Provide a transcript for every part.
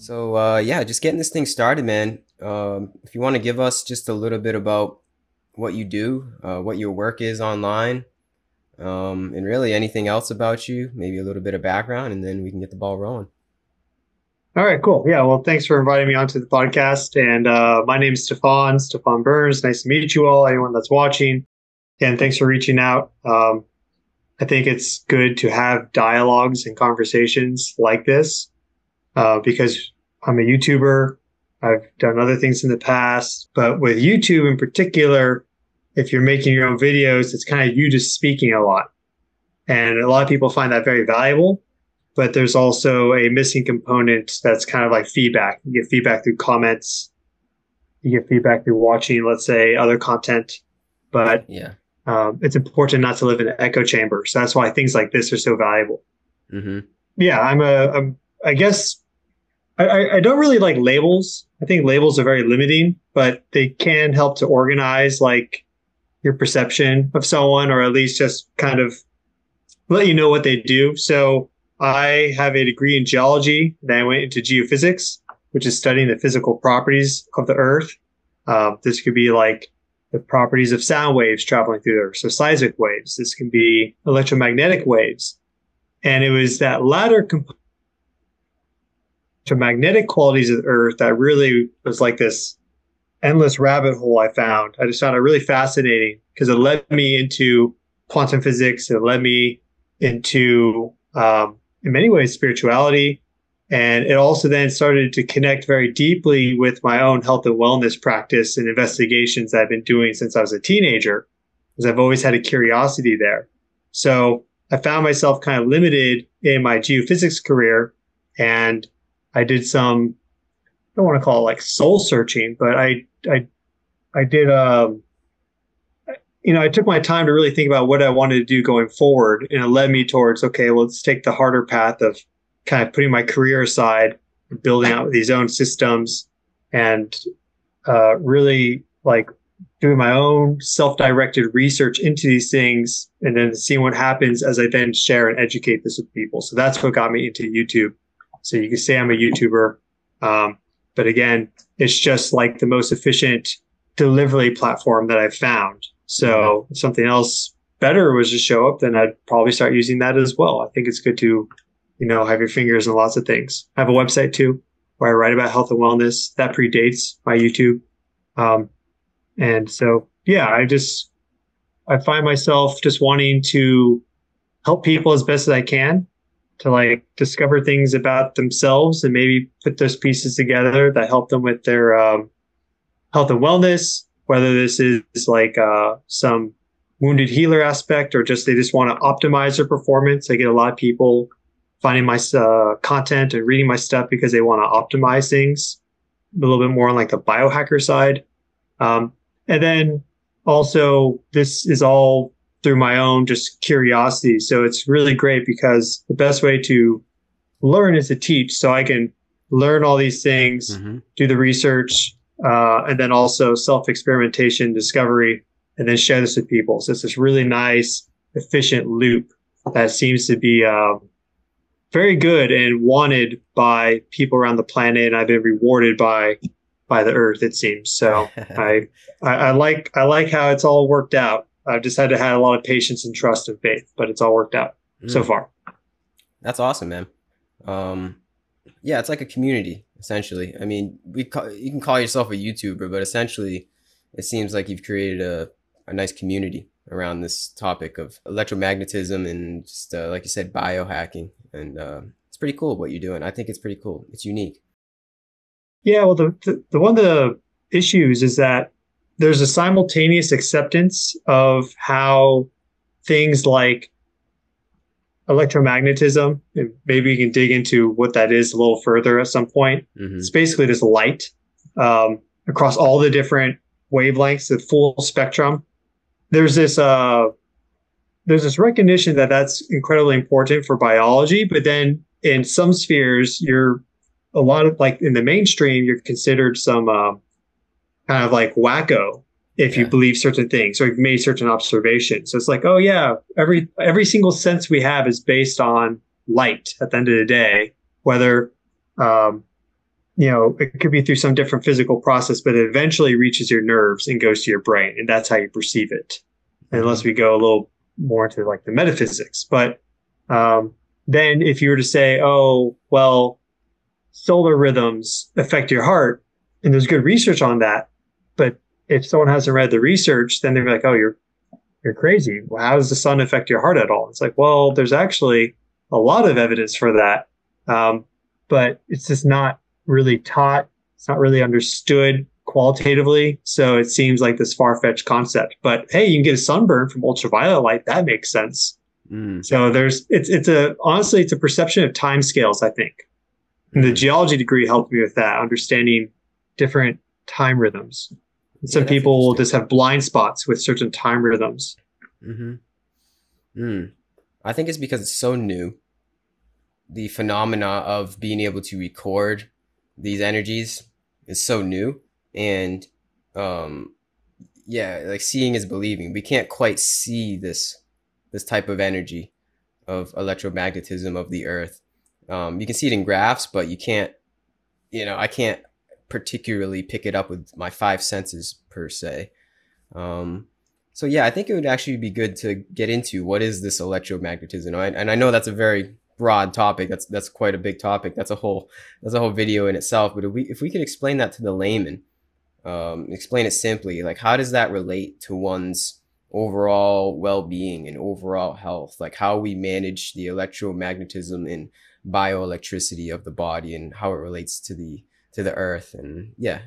So uh, yeah, just getting this thing started, man. Um, if you want to give us just a little bit about what you do, uh, what your work is online, um, and really anything else about you, maybe a little bit of background, and then we can get the ball rolling. All right, cool. Yeah, well, thanks for inviting me onto the podcast. And uh, my name is Stefan, Stefan Burns. Nice to meet you all, anyone that's watching. And thanks for reaching out. Um, I think it's good to have dialogues and conversations like this uh, because I'm a YouTuber. I've done other things in the past, but with YouTube in particular, if you're making your own videos, it's kind of you just speaking a lot. And a lot of people find that very valuable, but there's also a missing component that's kind of like feedback. You get feedback through comments, you get feedback through watching, let's say, other content. But Yeah. um, it's important not to live in an echo chamber. So that's why things like this are so valuable. Mm-hmm. Yeah, I'm a, I'm, I guess I- I, don't really like labels. I think labels are very limiting, but they can help to organize like your perception of someone, or at least just kind of let you know what they do. So I have a degree in geology. Then I went into geophysics, which is studying the physical properties of the Earth. Um, this could be like the properties of sound waves traveling through the Earth, so seismic waves. This can be electromagnetic waves. And it was that latter component to magnetic qualities of the earth that really was like this endless rabbit hole I found. I just found it really fascinating because it led me into quantum physics. It led me into, um, in many ways, spirituality. And it also then started to connect very deeply with my own health and wellness practice and investigations I've been doing since I was a teenager, because I've always had a curiosity there. So I found myself kind of limited in my geophysics career and I did some I don't want to call it like soul searching, but I I I did um you know, I took my time to really think about what I wanted to do going forward and it led me towards okay, well, let's take the harder path of kind of putting my career aside, building out these own systems and uh really like doing my own self-directed research into these things and then seeing what happens as I then share and educate this with people. So that's what got me into YouTube. So you can say I'm a YouTuber. Um, but again, it's just like the most efficient delivery platform that I've found. So if something else better was to show up, then I'd probably start using that as well. I think it's good to, you know, have your fingers in lots of things. I have a website too where I write about health and wellness that predates my YouTube. Um, and so, yeah, I just, I find myself just wanting to help people as best as I can to like discover things about themselves and maybe put those pieces together that help them with their um, health and wellness, whether this is like uh, some wounded healer aspect or just they just want to optimize their performance. I get a lot of people finding my uh, content and reading my stuff because they want to optimize things a little bit more on like the biohacker side. Um, and then also, this is all through my own just curiosity. So it's really great because the best way to learn is to teach. So I can learn all these things, Mm-hmm. do the research, uh, and then also self experimentation, discovery, and then share this with people. So it's this really nice, efficient loop that seems to be um, very good and wanted by people around the planet. And I've been rewarded by by the earth, it seems. So I, I I like I like how it's all worked out. I've just had to have a lot of patience and trust and faith, but it's all worked out so Mm. far. That's awesome, man. Um, yeah, it's like a community essentially. I mean, we call, you can call yourself a YouTuber, but essentially, it seems like you've created a, a nice community around this topic of electromagnetism and just uh, like you said, biohacking, and uh, it's pretty cool what you're doing. I think it's pretty cool. It's unique. Yeah, well, the, the the one of the issues is that there's a simultaneous acceptance of how things like electromagnetism, and maybe we can dig into what that is a little further at some point. hmm It's basically just light um, across all the different wavelengths, the full spectrum. There's this uh, there's this recognition that that's incredibly important for biology, but then in some spheres, you're a lot of like in the mainstream, you're considered some uh, kind of like wacko if you believe certain things or you've made certain observations. So it's like, oh yeah, every every single sense we have is based on light at the end of the day, whether um, you know, it could be through some different physical process, but it eventually reaches your nerves and goes to your brain, and that's how you perceive it. Unless we go a little more into like the metaphysics, but um, then if you were to say, oh, well, solar rhythms affect your heart, and there's good research on that, but if someone hasn't read the research, then they're like, oh, you're you're crazy. Well, how does the sun affect your heart at all? It's like, well, there's actually a lot of evidence for that, um, but it's just not really taught. It's not really understood qualitatively. So it seems like this far fetched concept. But hey, you can get a sunburn from ultraviolet light. That makes sense. Mm. So there's it's it's a honestly it's a perception of time scales. I think, and the mm. geology degree helped me with that, understanding different time rhythms. Some yeah, people will just have blind spots with certain time rhythms. Mm-hmm. Mm. I think it's because it's so new. The phenomena of being able to record these energies is so new, and um, yeah, like seeing is believing. We can't quite see this this type of energy of electromagnetism of the Earth. Um, you can see it in graphs, but you can't. You know, I can't particularly pick it up with my five senses per se. Um, so yeah, I think it would actually be good to get into what is this electromagnetism, and I know that's a very broad topic. That's that's quite a big topic. That's a whole that's a whole video in itself. But if we if we could explain that to the layman, um, explain it simply, like how does that relate to one's overall well-being and overall health? Like how we manage the electromagnetism and bioelectricity of the body and how it relates to the to the earth and yeah.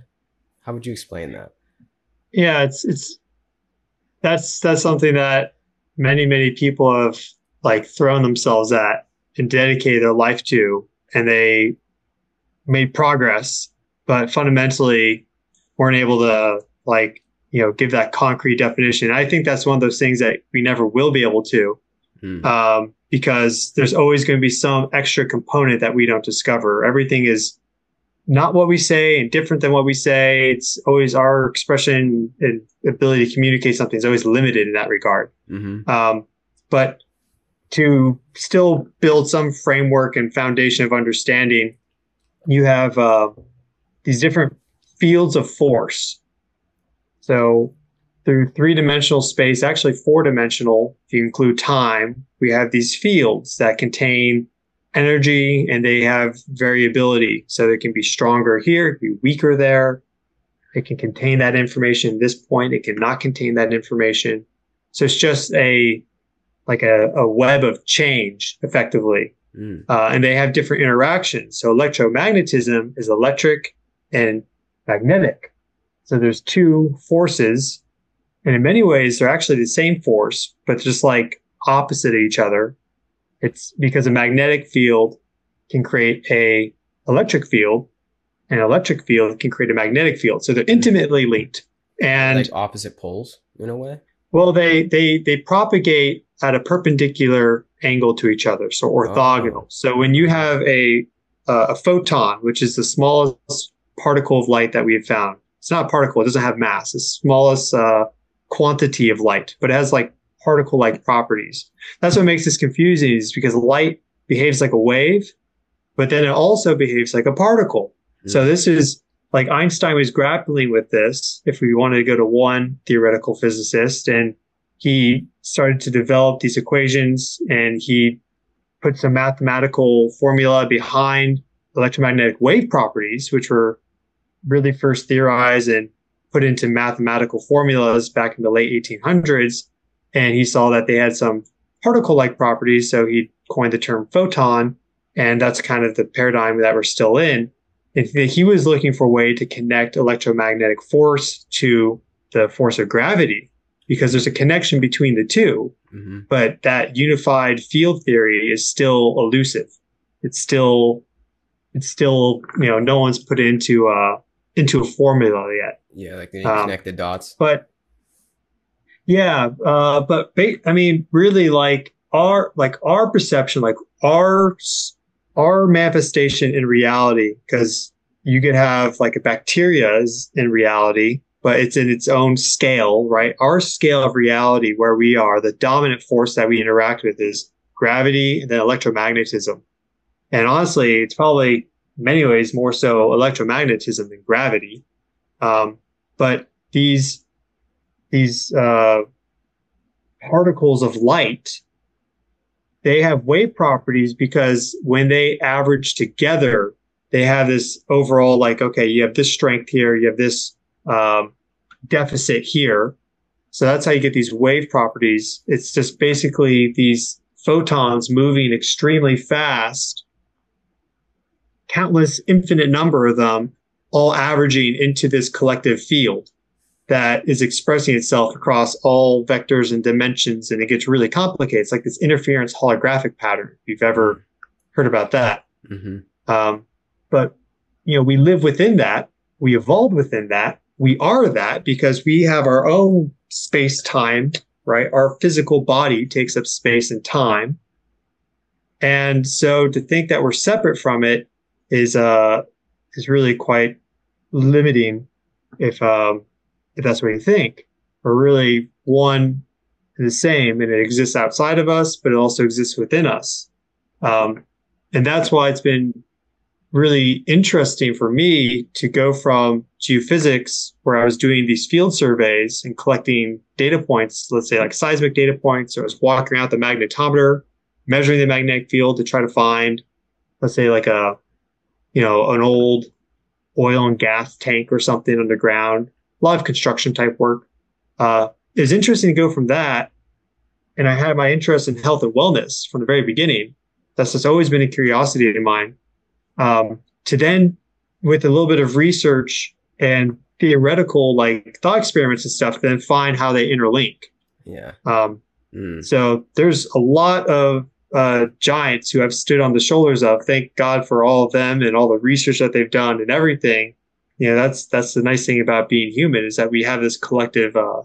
How would you explain that? Yeah it's it's that's that's something that many many people have like thrown themselves at and dedicated their life to and they made progress but fundamentally weren't able to like you know give that concrete definition. I think that's one of those things that we never will be able to hmm. um, because there's always going to be some extra component that we don't discover. Everything is not what we say and different than what we say. It's always our expression and ability to communicate something is always limited in that regard. Mm-hmm. Um, but to still build some framework and foundation of understanding, you have uh, these different fields of force. So through three dimensional space, actually four dimensional, if you include time, we have these fields that contain energy and they have variability. So they can be stronger here, be weaker there. It can contain that information at this point. It cannot contain that information. So it's just a like a, a web of change effectively. Mm. Uh, and they have different interactions. So electromagnetism is electric and magnetic. So there's two forces. And in many ways, they're actually the same force, but just like opposite of each other. It's because a magnetic field can create a electric field, and an electric field can create a magnetic field. So they're intimately linked. And like opposite poles in a way. Well, they they they propagate at a perpendicular angle to each other, so orthogonal. Oh. So when you have a uh, a photon, which is the smallest particle of light that we have found, it's not a particle; it doesn't have mass. It's the smallest uh, quantity of light, but it has like particle like properties. That's what makes this confusing is because light behaves like a wave, but then it also behaves like a particle. Mm-hmm. So this is like Einstein was grappling with this if we wanted to go to one theoretical physicist and he started to develop these equations and he put some mathematical formula behind electromagnetic wave properties, which were really first theorized and put into mathematical formulas back in the late 1800s and he saw that they had some particle like properties. So he coined the term photon. And that's kind of the paradigm that we're still in. And he was looking for a way to connect electromagnetic force to the force of gravity because there's a connection between the 2 mm-hmm. But that unified field theory is still elusive. It's still, it's still, you know, no one's put into a, into a formula yet. Yeah, like they um, connect the dots. But yeah, uh, but ba- I mean, really, like our like our perception, like our our manifestation in reality, because you could have like a bacteria is in reality, but it's in its own scale, right? Our scale of reality, where we are, the dominant force that we interact with is gravity and then electromagnetism. And honestly, it's probably many ways more so electromagnetism than gravity. Um, but these these uh, particles of light they have wave properties because when they average together, they have this overall like okay, you have this strength here, you have this um, deficit here. So that's how you get these wave properties. It's just basically these photons moving extremely fast, countless infinite number of them, all averaging into this collective field that is expressing itself across all vectors and dimensions. And it gets really complicated. It's like this interference holographic pattern, if you've ever heard about that. Mm-hmm. Um, but, you know, we live within that. We evolved within that. We are that because we have our own space time, right? Our physical body takes up space and time. And so to think that we're separate from it is, uh, is really quite limiting if, um, if that's what you think, are really one and the same, and it exists outside of us, but it also exists within us. Um, and that's why it's been really interesting for me to go from geophysics, where I was doing these field surveys and collecting data points, let's say like seismic data points, or I was walking out the magnetometer, measuring the magnetic field to try to find, let's say like a, you know, an old oil and gas tank or something underground of construction type work. Uh, it was interesting to go from that. And I had my interest in health and wellness from the very beginning. That's just always been a curiosity of mine. Um, to then, with a little bit of research and theoretical like thought experiments and stuff, then find how they interlink. Yeah. Um, mm. So there's a lot of uh, giants who have stood on the shoulders of. Thank God for all of them and all the research that they've done and everything you know that's that's the nice thing about being human is that we have this collective uh,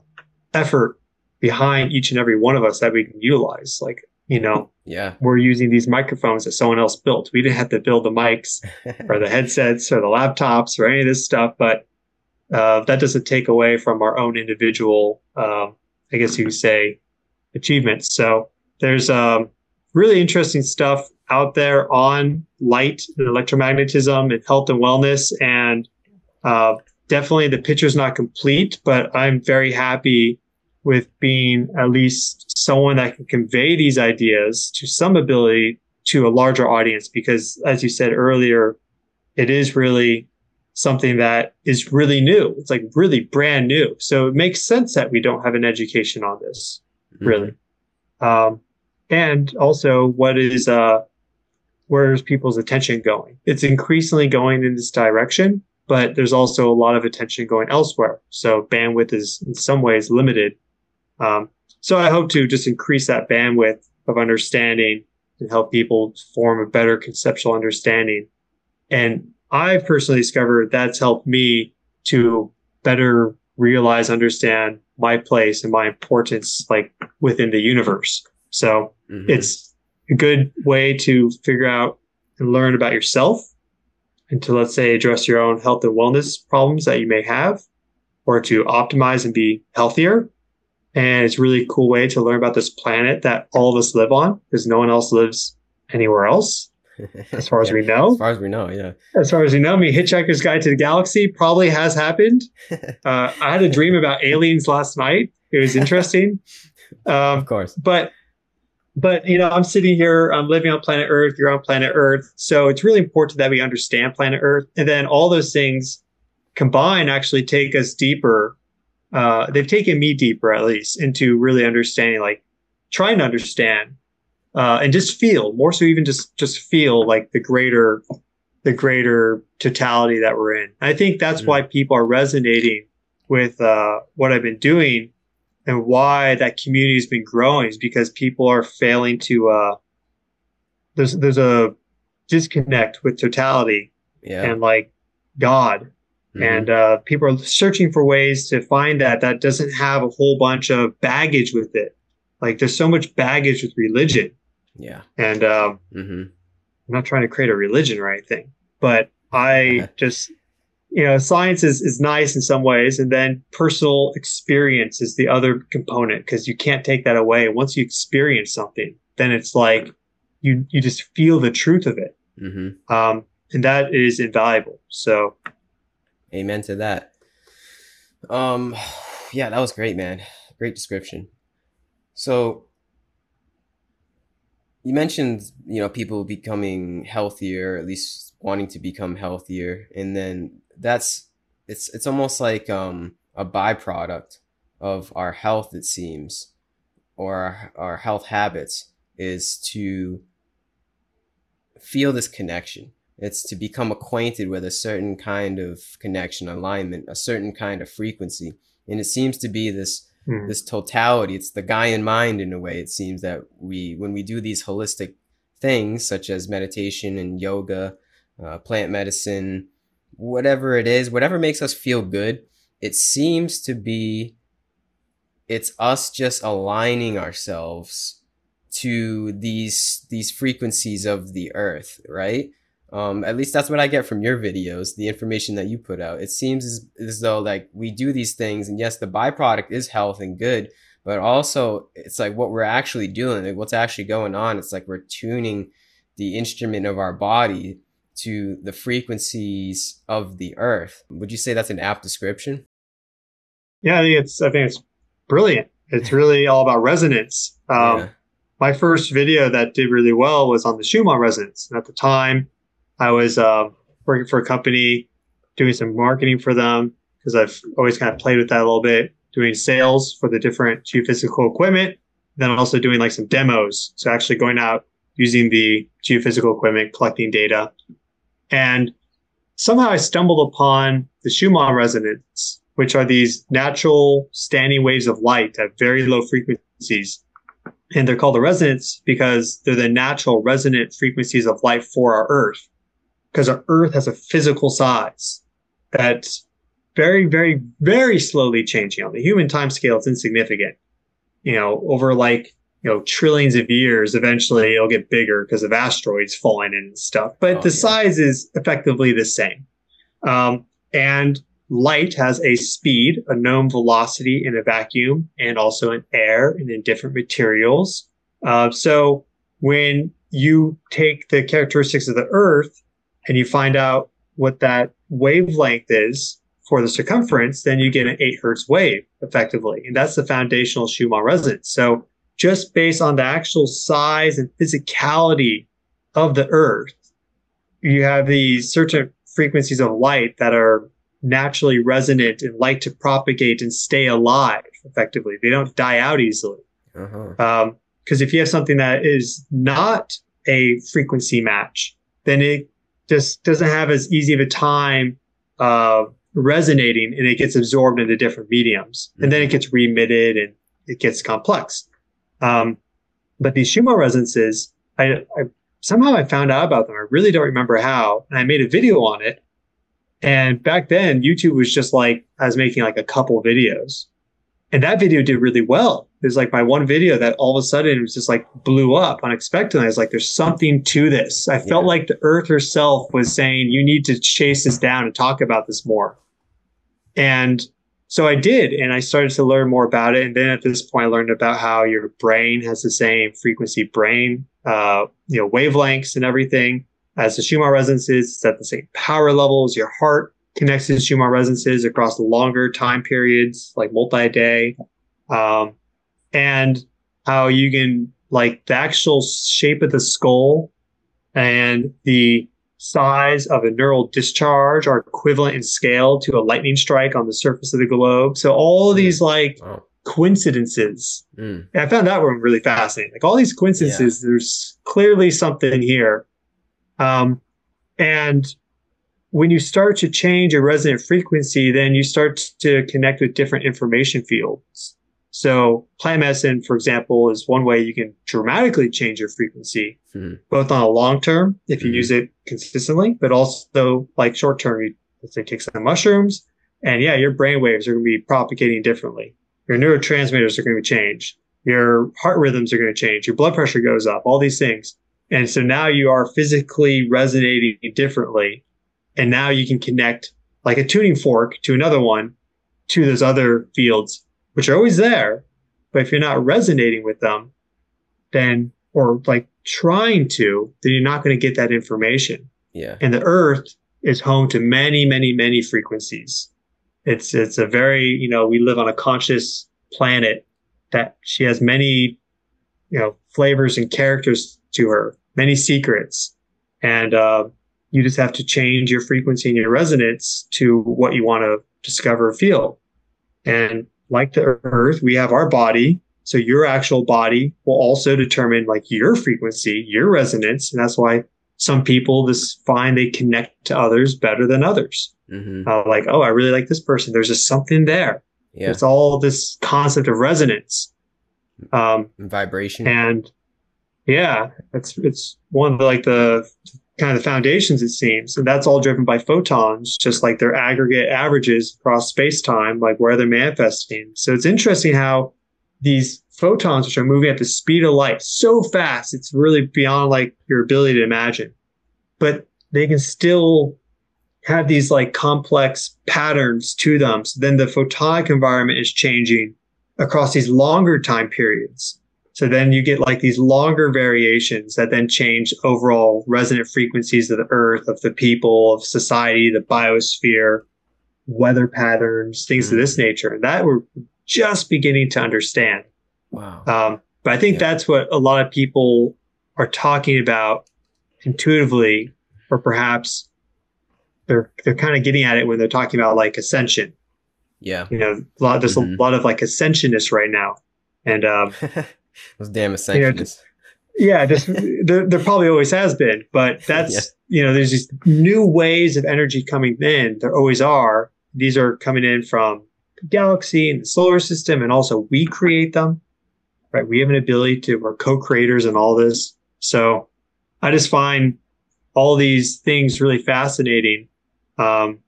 effort behind each and every one of us that we can utilize like you know yeah. we're using these microphones that someone else built. We didn't have to build the mics or the headsets or the laptops or any of this stuff but uh, that doesn't take away from our own individual um, i guess you could say achievements. So there's um, really interesting stuff out there on light and electromagnetism and health and wellness and uh, definitely the picture's not complete, but I'm very happy with being at least someone that can convey these ideas to some ability to a larger audience because as you said earlier, it is really something that is really new. It's like really brand new. So it makes sense that we don't have an education on this, mm-hmm. really. Um, and also what is, uh, where is people's attention going? It's increasingly going in this direction but there's also a lot of attention going elsewhere. So bandwidth is in some ways limited. Um, so I hope to just increase that bandwidth of understanding and help people form a better conceptual understanding. And I've personally discovered that's helped me to better realize, understand my place and my importance, like within the universe. So mm-hmm. it's a good way to figure out and learn about yourself and to let's say address your own health and wellness problems that you may have or to optimize and be healthier. And it's a really cool way to learn about this planet that all of us live on because no one else lives anywhere else. As far as yeah, we know. As far as we know, yeah. As far as we know, me Hitchhiker's Guide to the Galaxy probably has happened. Uh, I had a dream about aliens last night. It was interesting. Um, of course. But but you know i'm sitting here i'm living on planet earth you're on planet earth. So it's really important that we understand planet earth. And then all those things combine actually take us deeper uh, they've taken me deeper at least into really understanding like trying to understand uh, and just feel more so even just just feel like the greater the greater totality that we're in. I think that's mm-hmm. why people are resonating with uh, what i've been doing and why that community has been growing is because people are failing to uh, there's there's a disconnect with totality yeah. and like God. Mm-hmm. And uh, people are searching for ways to find that that doesn't have a whole bunch of baggage with it. Like there's so much baggage with religion. Yeah. And um, mm-hmm. I'm not trying to create a religion or anything, but I just you know, science is, is nice in some ways, and then personal experience is the other component because you can't take that away. Once you experience something, then it's like you you just feel the truth of it. Mm-hmm. Um, and that is invaluable. So, amen to that. Um, yeah, that was great, man. Great description. So, you mentioned you know people becoming healthier, at least wanting to become healthier, and then that's it's it's almost like um, a byproduct of our health. It seems, or our, our health habits is to feel this connection. It's to become acquainted with a certain kind of connection, alignment, a certain kind of frequency. And it seems to be this mm. this totality. It's the Gaian mind in a way. It seems that we when we do these holistic things such as meditation and yoga, uh, plant medicine, whatever it is, whatever makes us feel good, it seems to be it's us just aligning ourselves to these these frequencies of the earth right? Um, at least that's what i get from your videos the information that you put out. It seems as, as though like we do these things and yes the byproduct is health and good but also it's like what we're actually doing like what's actually going on. It's like we're tuning the instrument of our body to the frequencies of the earth would you say that's an apt description yeah i think it's i think it's brilliant it's really all about resonance um, yeah my first video that did really well was on the Schumann resonance. And at the time, I was uh, working for a company, doing some marketing for them because I've always kind of played with that a little bit, doing sales for the different geophysical equipment, then also doing like some demos. So actually going out using the geophysical equipment, collecting data. And somehow I stumbled upon the Schumann resonance, which are these natural standing waves of light at very low frequencies and they're called the resonance because they're the natural resonant frequencies of light for our Earth. Because our Earth has a physical size that's very, very, very slowly changing. On the human time scale, it's insignificant. You know, over like, you know, trillions of years, eventually it'll get bigger because of asteroids falling in and stuff. But oh, the yeah. size is effectively the same. Um, and light has a speed, a known velocity in a vacuum, and also in air and in different materials. Uh, so when you take the characteristics of the Earth and you find out what that wavelength is for the circumference, then you get an eight hertz wave effectively. And that's the foundational Schumann resonance. So just based on the actual size and physicality of the Earth, you have these certain frequencies of light that are naturally resonant and like to propagate and stay alive effectively. They don't die out easily. Because uh-huh. um, if you have something that is not a frequency match, then it just doesn't have as easy of a time uh, resonating and it gets absorbed into different mediums. Mm-hmm. And then it mm-hmm. gets re-emitted and it gets complex. Um, but these Schumann resonances, I, I somehow I found out about them. I really don't remember how. And I made a video on it and back then, YouTube was just like, I was making like a couple videos. And that video did really well. It was like my one video that all of a sudden it was just like blew up unexpectedly. I was like, there's something to this. I yeah. felt like the earth herself was saying, you need to chase this down and talk about this more. And so I did. And I started to learn more about it. And then at this point, I learned about how your brain has the same frequency brain, uh, you know, wavelengths and everything as the Schumann resonances. It's at the same power levels. Your heart connects to Schumann resonances across longer time periods, like multi-day. Um, and how you can like the actual shape of the skull and the size of a neural discharge are equivalent in scale to a lightning strike on the surface of the globe. So all these like wow. coincidences. Mm. I found that one really fascinating. Like all these coincidences, yeah. there's clearly something here. Um, and when you start to change a resonant frequency, then you start to connect with different information fields. So plant medicine, for example, is one way you can dramatically change your frequency, mm-hmm. both on a long term, if you mm-hmm. use it consistently, but also like short term, you let's say take some mushrooms and yeah, your brain waves are going to be propagating differently. Your neurotransmitters are going to change. Your heart rhythms are going to change. Your blood pressure goes up, all these things. And so now you are physically resonating differently. And now you can connect like a tuning fork to another one to those other fields, which are always there. But if you're not resonating with them, then, or like trying to, then you're not going to get that information. Yeah. And the Earth is home to many, many, many frequencies. It's it's a very you know we live on a conscious planet that she has many you know flavors and characters to her, many secrets, and uh, you just have to change your frequency and your resonance to what you want to discover or feel. And like the Earth, we have our body. So your actual body will also determine like your frequency, your resonance, and that's why some people just find they connect to others better than others. Mm-hmm. Uh, like, oh, I really like this person. There's just something there. Yeah. It's all this concept of resonance. Um, Vibration. and yeah, it's it's one of the, like the kind of the foundations it seems, and that's all driven by photons, just like their aggregate averages across space time, like where they're manifesting. So it's interesting how these photons, which are moving at the speed of light so fast, it's really beyond like your ability to imagine, but they can still have these like complex patterns to them. So then the photonic environment is changing across these longer time periods. So then you get like these longer variations that then change overall resonant frequencies of the earth, of the people, of society, the biosphere, weather patterns, things Mm. of this nature. That we're just beginning to understand. wow. Um, but I think Yeah. that's what a lot of people are talking about intuitively, or perhaps they're they're kind of getting at it when they're talking about like ascension. yeah. You know, a lot there's Mhm. a lot of like ascensionists right now, and um, Those damn ascensionists. yeah, just there, there probably always has been, but that's Yeah. you know, there's these new waves of energy coming in. There always are. These are coming in from the galaxy and the solar system, and also we create them. Right? We have an ability to. We're co-creators in all this. So I just find all these things really fascinating, um,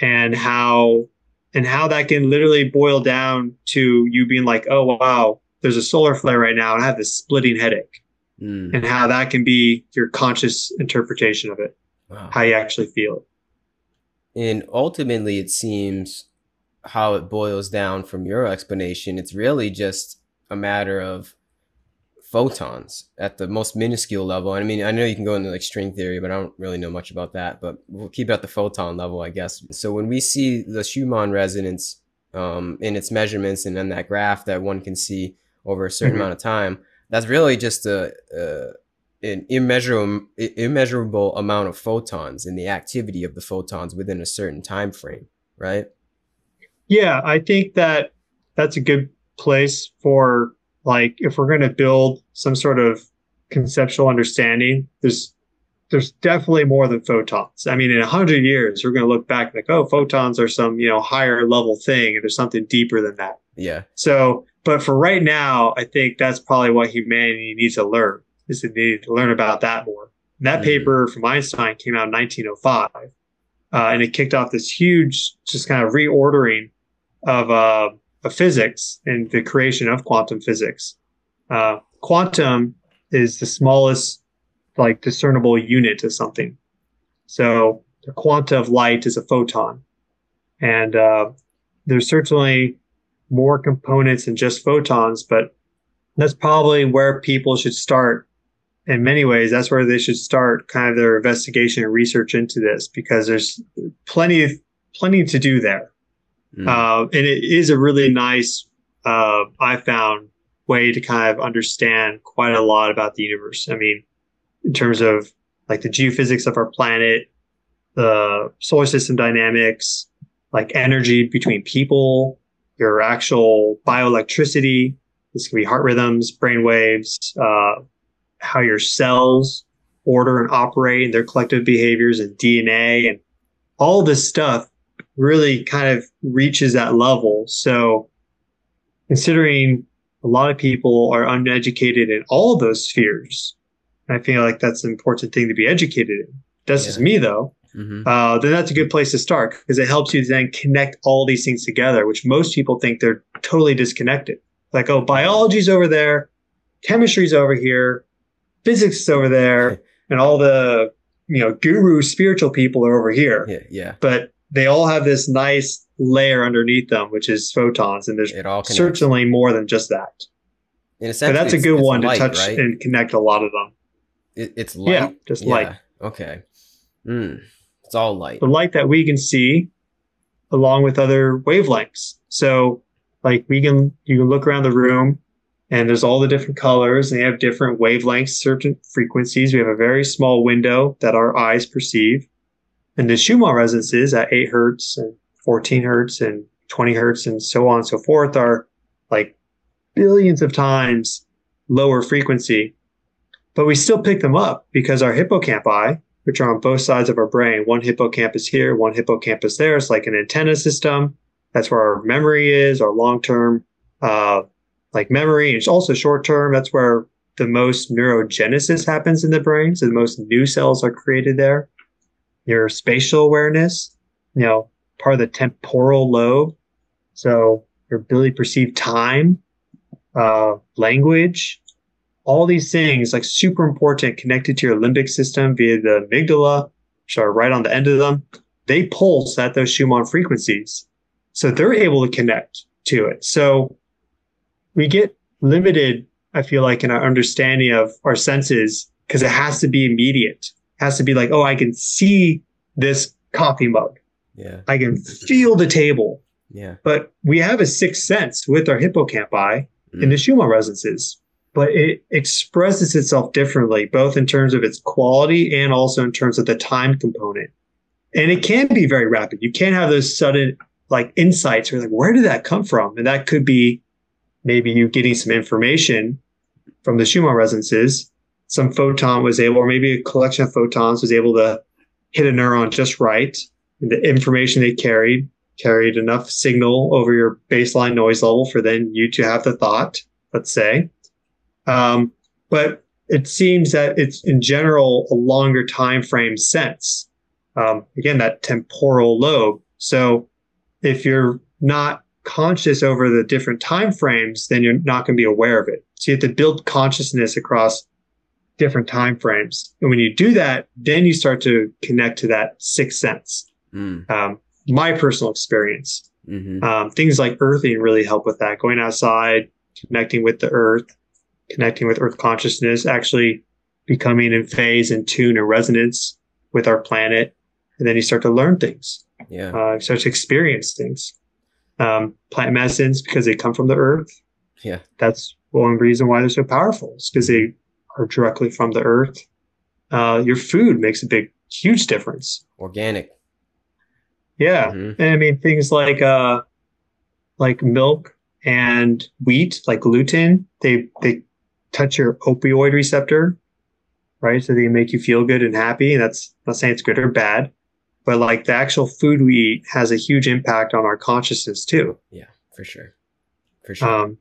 and how and how that can literally boil down to you being like, oh wow, there's a solar flare right now, and I have this splitting headache Mm, and how that can be your conscious interpretation of it, wow. how you actually feel it. And ultimately, it seems how it boils down from your explanation, it's really just a matter of photons at the most minuscule level. I mean, I know you can go into like string theory, but I don't really know much about that. But we'll keep it at the photon level, I guess. So when we see the Schumann resonance um, in its measurements and then that graph that one can see over a certain Mhm. amount of time, that's really just a, a an immeasurable immeasurable amount of photons and the activity of the photons within a certain time frame, right? Yeah, I think that that's a good place for like if we're going to build some sort of conceptual understanding. There's there's definitely more than photons. I mean, in a hundred years, we're going to look back like, oh, photons are some you know higher level thing, and there's something deeper than that. Yeah. So, but for right now, I think that's probably what humanity needs to learn is to need to learn about that more. And that Mhm. paper from Einstein came out in 1905, uh, and it kicked off this huge, just kind of reordering of, uh, of physics and the creation of quantum physics. Uh, quantum is the smallest, like discernible unit of something. So the quanta of light is a photon, and uh, there's certainly more components than just photons, but that's probably where people should start. In many ways, that's where they should start kind of their investigation and research into this because there's plenty of plenty to do there. Mm. Uh, and it is a really nice, uh, I found, way to kind of understand quite a lot about the universe. I mean, in terms of like the geophysics of our planet, the solar system dynamics, like energy between people, your actual bioelectricity. This can be heart rhythms, brain waves, uh, how your cells order and operate and their collective behaviors and DNA and all this stuff really kind of reaches that level. So considering a lot of people are uneducated in all those spheres, I feel like that's an important thing to be educated in. That's just me though hmm uh, then that's a good place to start because it helps you then connect all these things together, which most people think they're totally disconnected. Like, oh, biology's over there, chemistry's over here, physics is over there, and all the you know guru spiritual people are over here. Yeah. Yeah. But they all have this nice layer underneath them, which is photons, and there's It all certainly more than just that. In a But sense, that's a good one light, to touch right? and connect a lot of them. It, it's light. Yeah, just light. Okay. Mm. It's all light. The light that we can see along with other wavelengths. So like we can you can look around the room and there's all the different colors and they have different wavelengths, certain frequencies. We have a very small window that our eyes perceive. And the Schumann resonances at 8 hertz and 14 hertz and 20 hertz and so on and so forth are like billions of times lower frequency. But we still pick them up because our hippocampi, which are on both sides of our brain, one hippocampus here, one hippocampus there, it's like an antenna system. That's where our memory is, our long term uh, like memory. It's also short term. That's where the most neurogenesis happens in the brain. So the most new cells are created there. Your spatial awareness, you know, part of the temporal lobe. So your ability to perceive time, uh, language, all these things like super important connected to your limbic system via the amygdala, which are right on the end of them. They pulse at those Schumann frequencies. So they're able to connect to it. So we get limited, I feel like, in our understanding of our senses because it has to be immediate. It has to be like, oh, I can see this coffee mug. Yeah. I can feel the table. Yeah. But we have a sixth sense with our hippocampi Mm. in the Schumann resonances, but it expresses itself differently, both in terms of its quality and also in terms of the time component. And it can be very rapid. You can have those sudden like insights where like, where did that come from? And that could be maybe you getting some information from the Schumann resonances. Some photon was able, or maybe a collection of photons was able to hit a neuron just right. And the information they carried carried enough signal over your baseline noise level for then you to have the thought, let's say. Um, but it seems that it's in general a longer time frame sense. Um, again, that temporal lobe. So if you're not conscious over the different time frames, then you're not going to be aware of it. So you have to build consciousness across different time frames. And when you do that, then you start to connect to that sixth sense. Mm. Um, my personal experience. hmm Um, things like earthing really help with that. Going outside, connecting with the earth, connecting with earth consciousness, actually becoming in phase and tune and resonance with our planet. And then you start to learn things, Yeah. uh, you start to experience things. Um, plant medicines, because they come from the earth. Yeah. That's one reason why they're so powerful, is because they are directly from the earth. Uh, your food makes a big, huge difference. Organic. Yeah. Mhm. And I mean things like uh like milk and wheat, like gluten, they they touch your opioid receptor, right? So they make you feel good and happy. And that's I'm not saying it's good or bad, but like the actual food we eat has a huge impact on our consciousness too. Yeah, for sure. For sure. Um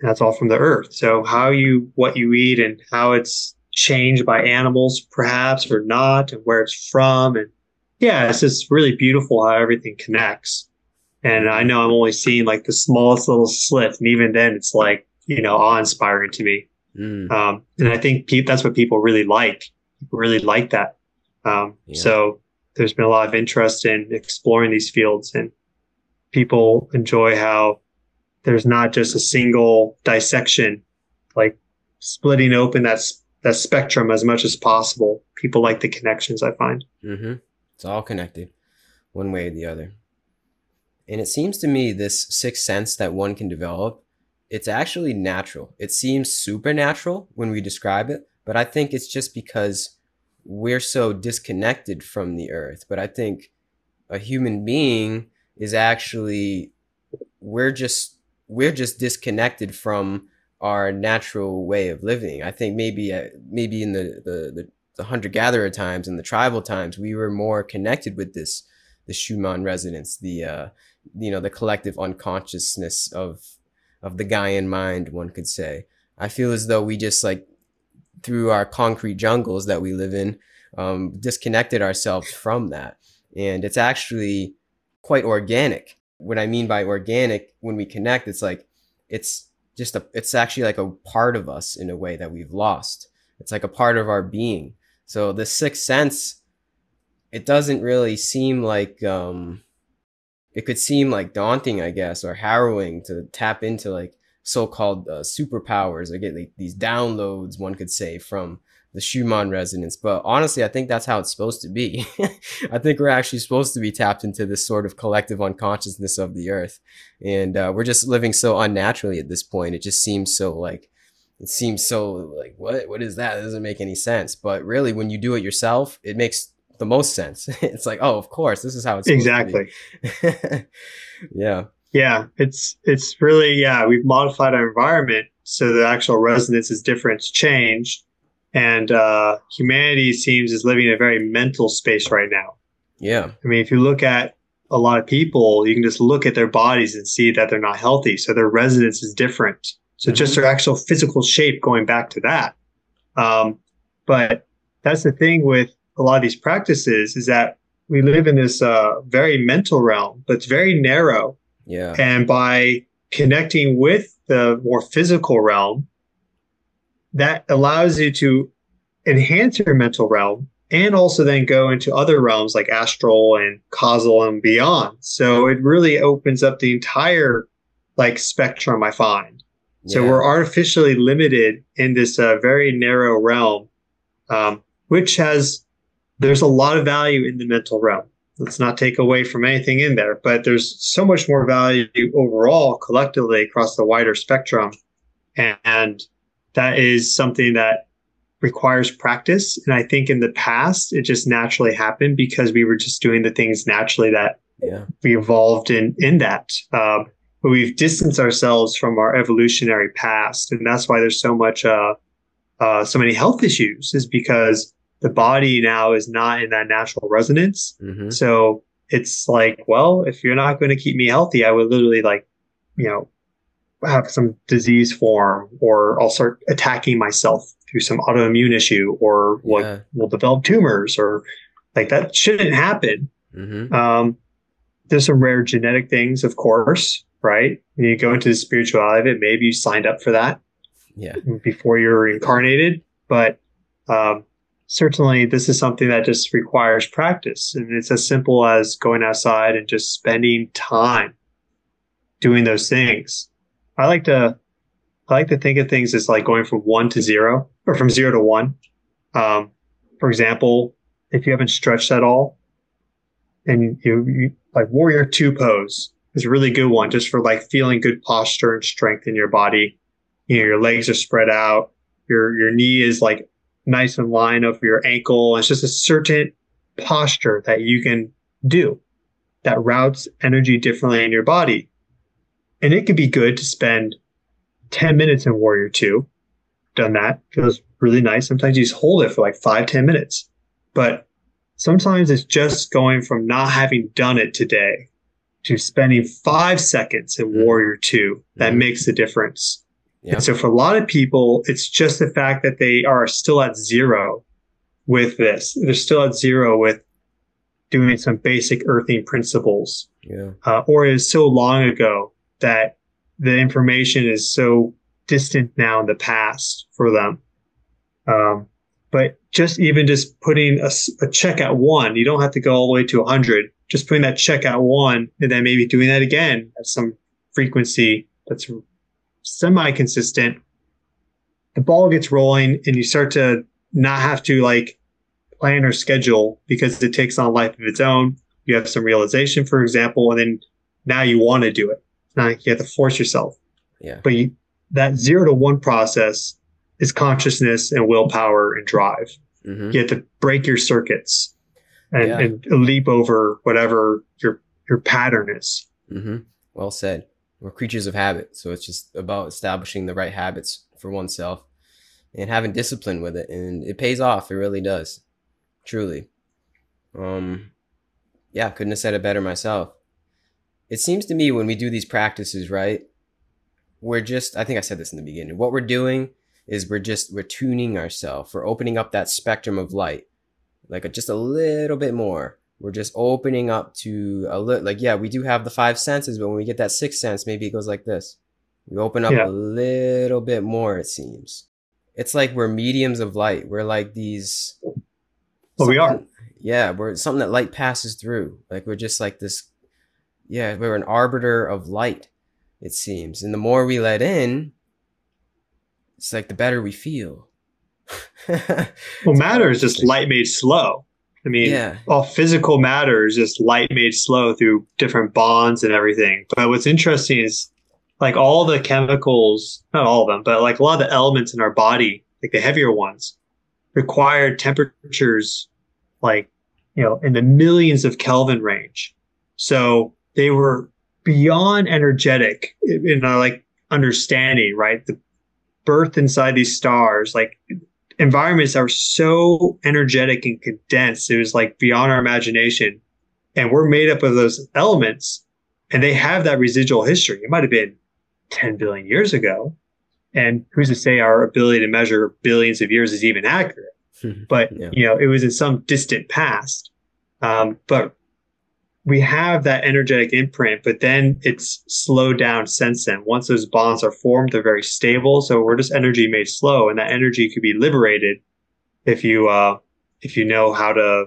and that's all from the earth. So how you what you eat and how it's changed by animals perhaps or not and where it's from and yeah, it's just really beautiful how everything connects. And I know I'm only seeing like the smallest little slit, and even then, it's like you know awe inspiring to me. Mm. Um, and I think pe- that's what people really like. People really like that. Um, Yeah. So there's been a lot of interest in exploring these fields, and people enjoy how there's not just a single dissection, like splitting open that that spectrum as much as possible. People like the connections. I find. hmm It's all connected, one way or the other. And it seems to me this sixth sense that one can develop, it's actually natural. It seems supernatural when we describe it, but I think it's just because we're so disconnected from the earth. But I think a human being is actually we're just we're just disconnected from our natural way of living. I think maybe uh, maybe in the the, the the hunter gatherer times and the tribal times, we were more connected with this the Schumann resonance, the uh, you know the collective unconsciousness of of the Gaian mind, one could say. I feel as though we just like through our concrete jungles that we live in, um, disconnected ourselves from that, and it's actually quite organic. What I mean by organic, when we connect, it's like it's just a it's actually like a part of us in a way that we've lost. It's like a part of our being. So the sixth sense, it doesn't really seem like um it could seem like daunting, I guess, or harrowing to tap into like so-called uh, superpowers or get like these downloads, one could say, from the Schumann resonance. But honestly, I think that's how it's supposed to be. I think we're actually supposed to be tapped into this sort of collective unconsciousness of the earth. And uh, we're just living so unnaturally at this point. It just seems so like, it seems so like, what? What is that? It doesn't make any sense. But really, when you do it yourself, it makes the most sense. it's like, oh, of course, this is how it's exactly. yeah. Yeah. It's, it's really, yeah, we've modified our environment so the actual resonance is different, it's changed and uh, humanity seems is living in a very mental space right now. Yeah. I mean, if you look at a lot of people, you can just look at their bodies and see that they're not healthy. So their resonance is different. So mm-hmm. just their actual physical shape going back to that. Um, but that's the thing with a lot of these practices is that we live in this uh, very mental realm, but it's very narrow. Yeah. And by connecting with the more physical realm, that allows you to enhance your mental realm and also then go into other realms like astral and causal and beyond. So it really opens up the entire like spectrum I find. Yeah. So we're artificially limited in this uh, very narrow realm, um, which has there's a lot of value in the mental realm. Let's not take away from anything in there, but there's so much more value overall collectively across the wider spectrum. And, and that is something that requires practice. And I think in the past, it just naturally happened because we were just doing the things naturally that yeah. we evolved in, in that. Um, but we've distanced ourselves from our evolutionary past. And that's why there's so much, uh, uh, so many health issues is because the body now is not in that natural resonance. Mm-hmm. So it's like, well, if you're not going to keep me healthy, I would literally like, you know, have some disease form or I'll start attacking myself through some autoimmune issue or yeah. will develop tumors or like that shouldn't happen. Mm-hmm. Um, there's some rare genetic things, of course, right? When you go into the spirituality of it, maybe you signed up for that yeah. before you're incarnated. But um, certainly this is something that just requires practice. And it's as simple as going outside and just spending time doing those things. I like to I like to think of things as like going from one to zero or from zero to one. Um, for example, if you haven't stretched at all, and you, you like warrior two pose is a really good one just for like feeling good posture and strength in your body. You know, your legs are spread out, your your knee is like nice and line over your ankle. It's just a certain posture that you can do that routes energy differently in your body. And it can be good to spend 10 minutes in Warrior 2. Done that. Feels really nice. Sometimes you just hold it for like five, 10 minutes. But sometimes it's just going from not having done it today to spending five seconds in mm-hmm. Warrior 2 that mm-hmm. makes a difference. Yeah. And so for a lot of people, it's just the fact that they are still at zero with this. They're still at zero with doing some basic earthing principles. Yeah. Uh, or is so long ago that the information is so distant now in the past for them. Um, but just even just putting a, a, check at one, you don't have to go all the way to 100. Just putting that check at one and then maybe doing that again at some frequency that's semi consistent. The ball gets rolling and you start to not have to like plan or schedule because it takes on life of its own. You have some realization, for example, and then now you want to do it like you have to force yourself. Yeah. But you, that zero to one process is consciousness and willpower and drive. Mm-hmm. You have to break your circuits and, yeah. and, leap over whatever your your pattern is. Mm-hmm. Well said. We're creatures of habit, so it's just about establishing the right habits for oneself and having discipline with it, and it pays off. It really does, truly. Um, yeah, couldn't have said it better myself it seems to me when we do these practices, right? We're just, I think I said this in the beginning. What we're doing is we're just, we're tuning ourselves. We're opening up that spectrum of light, like a, just a little bit more. We're just opening up to a little, like, yeah, we do have the five senses, but when we get that sixth sense, maybe it goes like this. We open up yeah. a little bit more, it seems. It's like we're mediums of light. We're like these. Well, we are. Yeah, we're something that light passes through. Like we're just like this yeah, we're an arbiter of light, it seems. And the more we let in, it's like the better we feel. well, matter is just light made slow. I mean, yeah. all physical matter is just light made slow through different bonds and everything. But what's interesting is like all the chemicals, not all of them, but like a lot of the elements in our body, like the heavier ones, require temperatures like, you know, in the millions of Kelvin range. So they were beyond energetic in our like understanding, right? The birth inside these stars, like environments are so energetic and condensed. It was like beyond our imagination. And we're made up of those elements and they have that residual history. It might have been 10 billion years ago. And who's to say our ability to measure billions of years is even accurate? but, yeah. you know, it was in some distant past. Um, but we have that energetic imprint, but then it's slowed down since then. Once those bonds are formed, they're very stable. So we're just energy made slow, and that energy could be liberated if you uh, if you know how to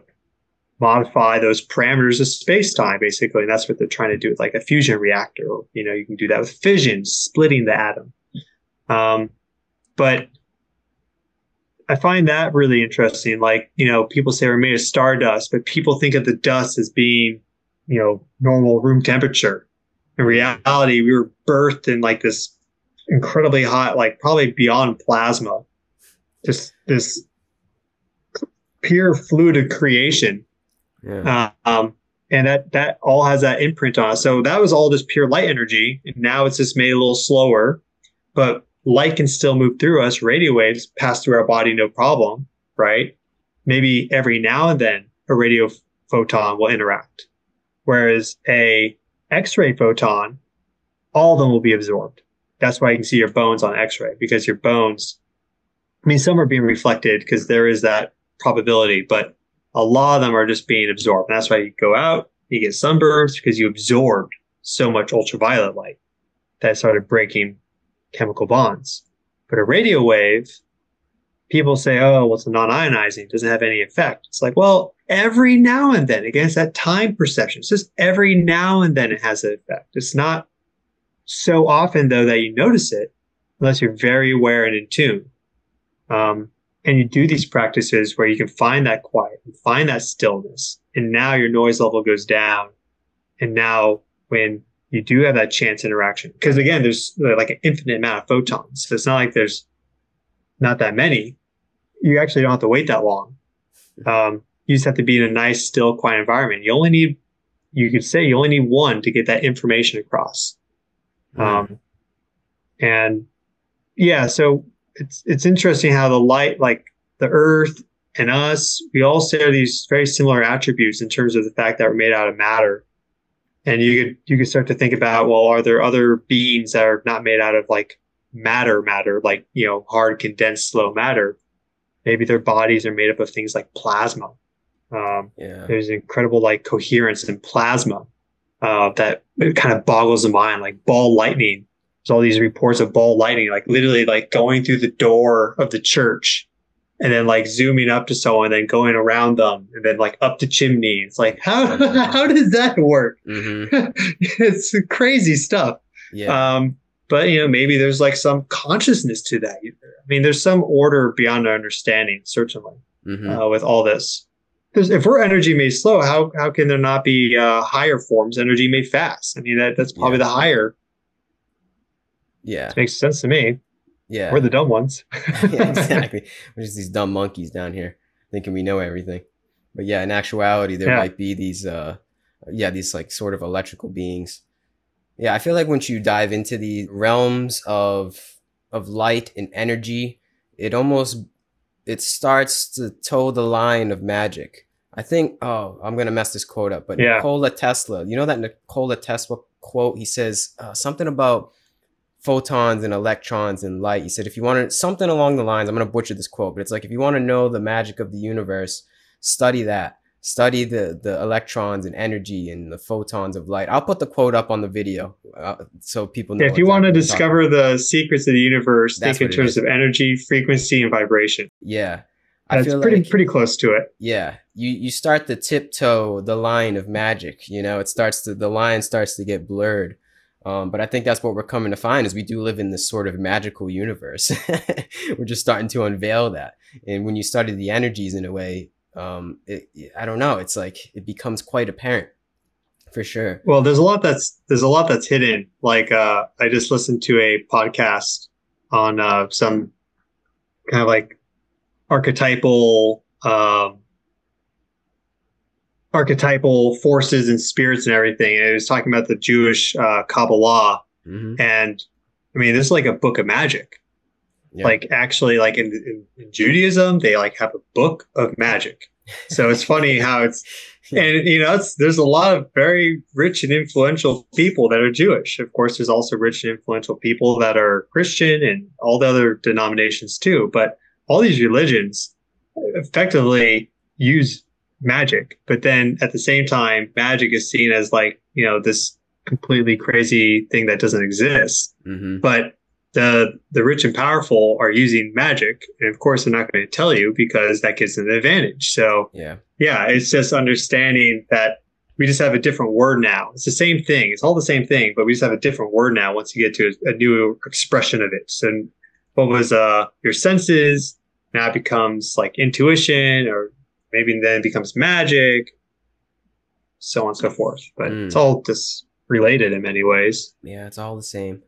modify those parameters of space time, basically. And that's what they're trying to do with like a fusion reactor. You know, you can do that with fission, splitting the atom. Um, but I find that really interesting. Like, you know, people say we're made of stardust, but people think of the dust as being you know, normal room temperature. In reality, we were birthed in like this incredibly hot, like probably beyond plasma, just this pure fluid of creation. Yeah. Uh, um, and that that all has that imprint on us. So that was all just pure light energy, and now it's just made a little slower, but light can still move through us. Radio waves pass through our body no problem, right? Maybe every now and then a radio photon will interact. Whereas a X-ray photon, all of them will be absorbed. That's why you can see your bones on X-ray because your bones, I mean, some are being reflected because there is that probability, but a lot of them are just being absorbed. And that's why you go out, you get sunburns because you absorbed so much ultraviolet light that started breaking chemical bonds. But a radio wave, people say, oh, well, it's non-ionizing, it doesn't have any effect. It's like, well, every now and then, again, it's that time perception. It's just every now and then it has an effect. It's not so often, though, that you notice it unless you're very aware and in tune. Um, and you do these practices where you can find that quiet and find that stillness. And now your noise level goes down. And now when you do have that chance interaction, because again, there's like an infinite amount of photons. So it's not like there's not that many. You actually don't have to wait that long. Um, you just have to be in a nice, still, quiet environment. You only need, you could say, you only need one to get that information across. Mm. Um, and yeah, so it's it's interesting how the light, like the Earth and us, we all share these very similar attributes in terms of the fact that we're made out of matter. And you could you could start to think about, well, are there other beings that are not made out of like matter, matter, like you know, hard, condensed, slow matter? Maybe their bodies are made up of things like plasma um, yeah. There's incredible like coherence in plasma uh, that it kind of boggles the mind, like ball lightning. There's all these reports of ball lightning, like literally like going through the door of the church and then like zooming up to someone, then going around them, and then like up the chimney. It's like how how does that work? Mm-hmm. it's crazy stuff. Yeah. Um, but you know, maybe there's like some consciousness to that. I mean, there's some order beyond our understanding, certainly, mm-hmm. uh, with all this if we're energy made slow, how how can there not be uh, higher forms energy made fast? I mean, that that's probably yeah. the higher. Yeah, makes sense to me. Yeah, we're the dumb ones. yeah, exactly. We're just these dumb monkeys down here thinking we know everything. But yeah, in actuality, there yeah. might be these, uh, yeah, these like sort of electrical beings. Yeah, I feel like once you dive into the realms of of light and energy, it almost it starts to toe the line of magic. I think, oh, I'm going to mess this quote up, but yeah. Nikola Tesla, you know that Nikola Tesla quote? He says uh, something about photons and electrons and light. He said, if you want to, something along the lines, I'm going to butcher this quote, but it's like, if you want to know the magic of the universe, study that study the the electrons and energy and the photons of light. I'll put the quote up on the video uh, so people know. if you want to discover the secrets of the universe, think in terms of energy, frequency, and vibration. Yeah. Feel pretty like, pretty close to it. Yeah, you you start to tiptoe the line of magic. You know, it starts to the line starts to get blurred. Um, but I think that's what we're coming to find is we do live in this sort of magical universe. we're just starting to unveil that. And when you study the energies in a way, um, it, I don't know, it's like it becomes quite apparent for sure. Well, there's a lot that's there's a lot that's hidden. Like uh, I just listened to a podcast on uh, some kind of like archetypal um, archetypal forces and spirits and everything. And it was talking about the Jewish uh, Kabbalah. Mm-hmm. And I mean, this is like a book of magic. Yeah. Like actually, like in, in, Judaism, they like have a book of magic. So it's funny how it's, and you know, it's, there's a lot of very rich and influential people that are Jewish. Of course, there's also rich and influential people that are Christian and all the other denominations too. But all these religions effectively use magic. But then at the same time, magic is seen as like, you know, this completely crazy thing that doesn't exist. Mm-hmm. But the the rich and powerful are using magic. And of course they're not going to tell you because that gives them an advantage. So yeah. Yeah, it's just understanding that we just have a different word now. It's the same thing. It's all the same thing, but we just have a different word now once you get to a, a new expression of it. So what was uh your senses now becomes like intuition or maybe then it becomes magic, so on and so forth. But mm. it's all just related in many ways. Yeah, it's all the same.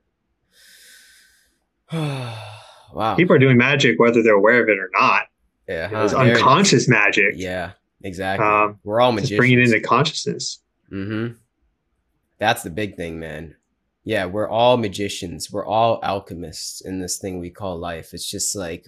wow. People are doing magic whether they're aware of it or not. Yeah. Huh? It's unconscious magic. Yeah, exactly. Um, We're all magicians. bringing it into consciousness. Mm-hmm. That's the big thing, man. Yeah, we're all magicians. We're all alchemists in this thing we call life. It's just like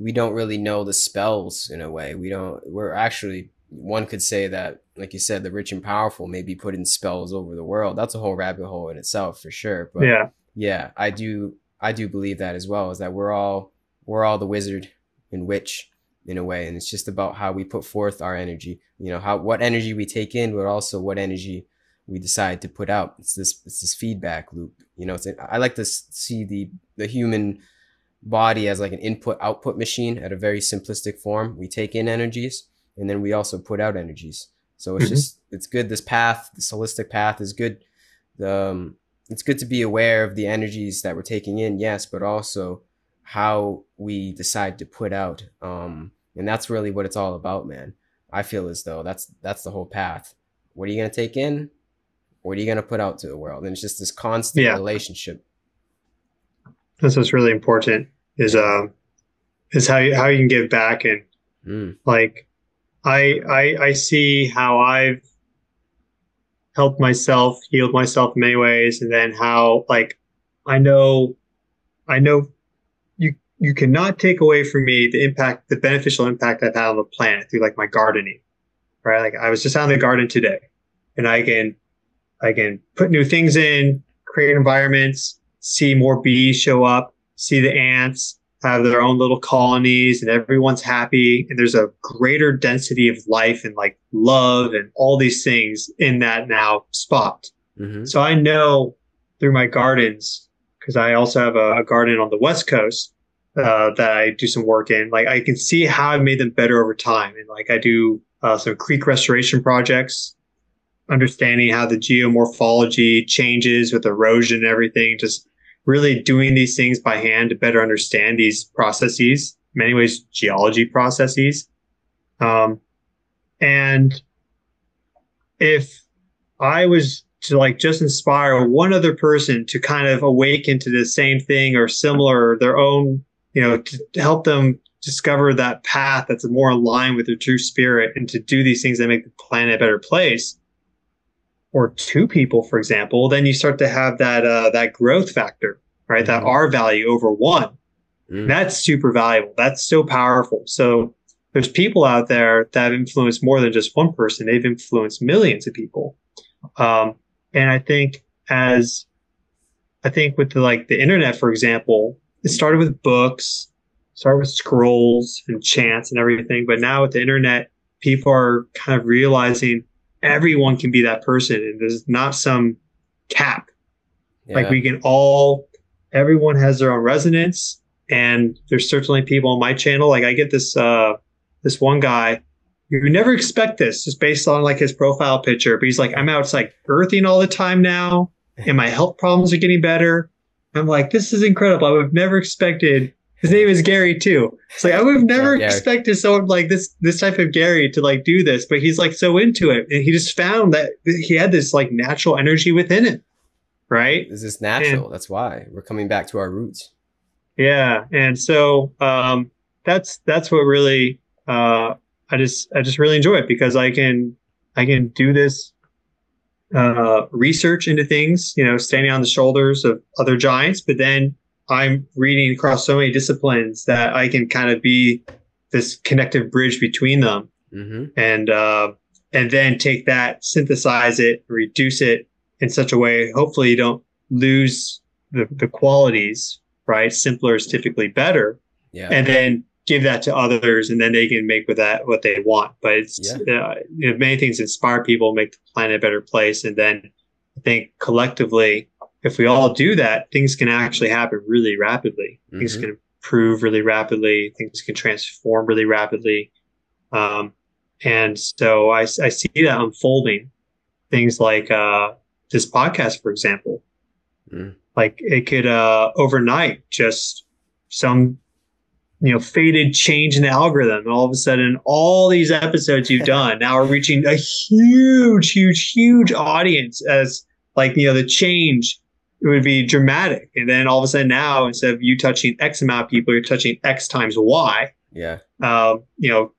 we don't really know the spells in a way. We don't. We're actually one could say that, like you said, the rich and powerful may be putting spells over the world. That's a whole rabbit hole in itself for sure. But yeah, yeah, I do. I do believe that as well. Is that we're all we're all the wizard and witch in a way, and it's just about how we put forth our energy. You know, how what energy we take in, but also what energy we decide to put out. It's this it's this feedback loop. You know, it's I like to see the the human body as like an input output machine at a very simplistic form. We take in energies and then we also put out energies. So it's mm-hmm. just it's good. This path, this holistic path, is good. Um, it's good to be aware of the energies that we're taking in, yes, but also how we decide to put out. Um, and that's really what it's all about, man. I feel as though that's that's the whole path. What are you gonna take in? What are you gonna put out to the world? And it's just this constant yeah. relationship that's what's really important is uh is how you, how you can give back and mm. like I, I I see how I've helped myself, healed myself in many ways, and then how like I know I know you you cannot take away from me the impact, the beneficial impact I've had on the planet through like my gardening. Right. Like I was just out in the garden today and I can I can put new things in, create environments, see more bees show up, see the ants have their own little colonies and everyone's happy. And there's a greater density of life and like love and all these things in that now spot. Mm-hmm. So I know through my gardens, because I also have a, a, garden on the West Coast uh, that I do some work in. Like I can see how I've made them better over time. And like I do uh, some creek restoration projects understanding how the geomorphology changes with erosion and everything, just really doing these things by hand to better understand these processes, many ways geology processes. Um, and if I was to like just inspire one other person to kind of awaken to the same thing or similar, their own, you know, to help them discover that path that's more aligned with their true spirit and to do these things that make the planet a better place, or two people, for example, then you start to have that uh, that growth factor, right? Mm-hmm. That R value over one. Mm. That's super valuable. That's so powerful. So there's people out there that have influenced more than just one person. They've influenced millions of people. Um, and I think as I think with the, like the internet, for example, it started with books, started with scrolls and chants and everything. But now with the internet, people are kind of realizing everyone can be that person and there's not some cap yeah. like we can all everyone has their own resonance and there's certainly people on my channel like i get this uh this one guy you never expect this just based on like his profile picture but he's like i'm outside earthing all the time now and my health problems are getting better. I'm like, this is incredible. I would have never expected. His name is Gary too. It's like I would have never Yeah, expected someone like this, this type of Gary to like do this, but he's like so into it, and he just found that he had this like natural energy within him, right? This is natural. That's why we're coming back to our roots. Yeah, and so um, that's that's what really uh, I just I just really enjoy it because I can I can do this uh, research into things, you know, standing on the shoulders of other giants, but then I'm reading across so many disciplines that I can kind of be this connective bridge between them, hmm and uh, and then take that, synthesize it, reduce it in such a way. Hopefully, you don't lose the the qualities. Right, simpler is typically better Yeah. and then give that to others and then they can make with that what they want but it's uh, you know, many things inspire people make the planet a better place and then i think collectively if we all do that things can actually happen really rapidly. Things Mhm. can improve really rapidly. Things can transform really rapidly. Um, and so I, I see that unfolding. Things like uh, this podcast for example. Mm. like it could uh, overnight just some you know faded change in the algorithm. And all of a sudden all these episodes you've done now are reaching a huge huge huge audience as like you know the change it would be dramatic and then all of a sudden now instead of you touching x amount of people you're touching x times y Yeah. um, you know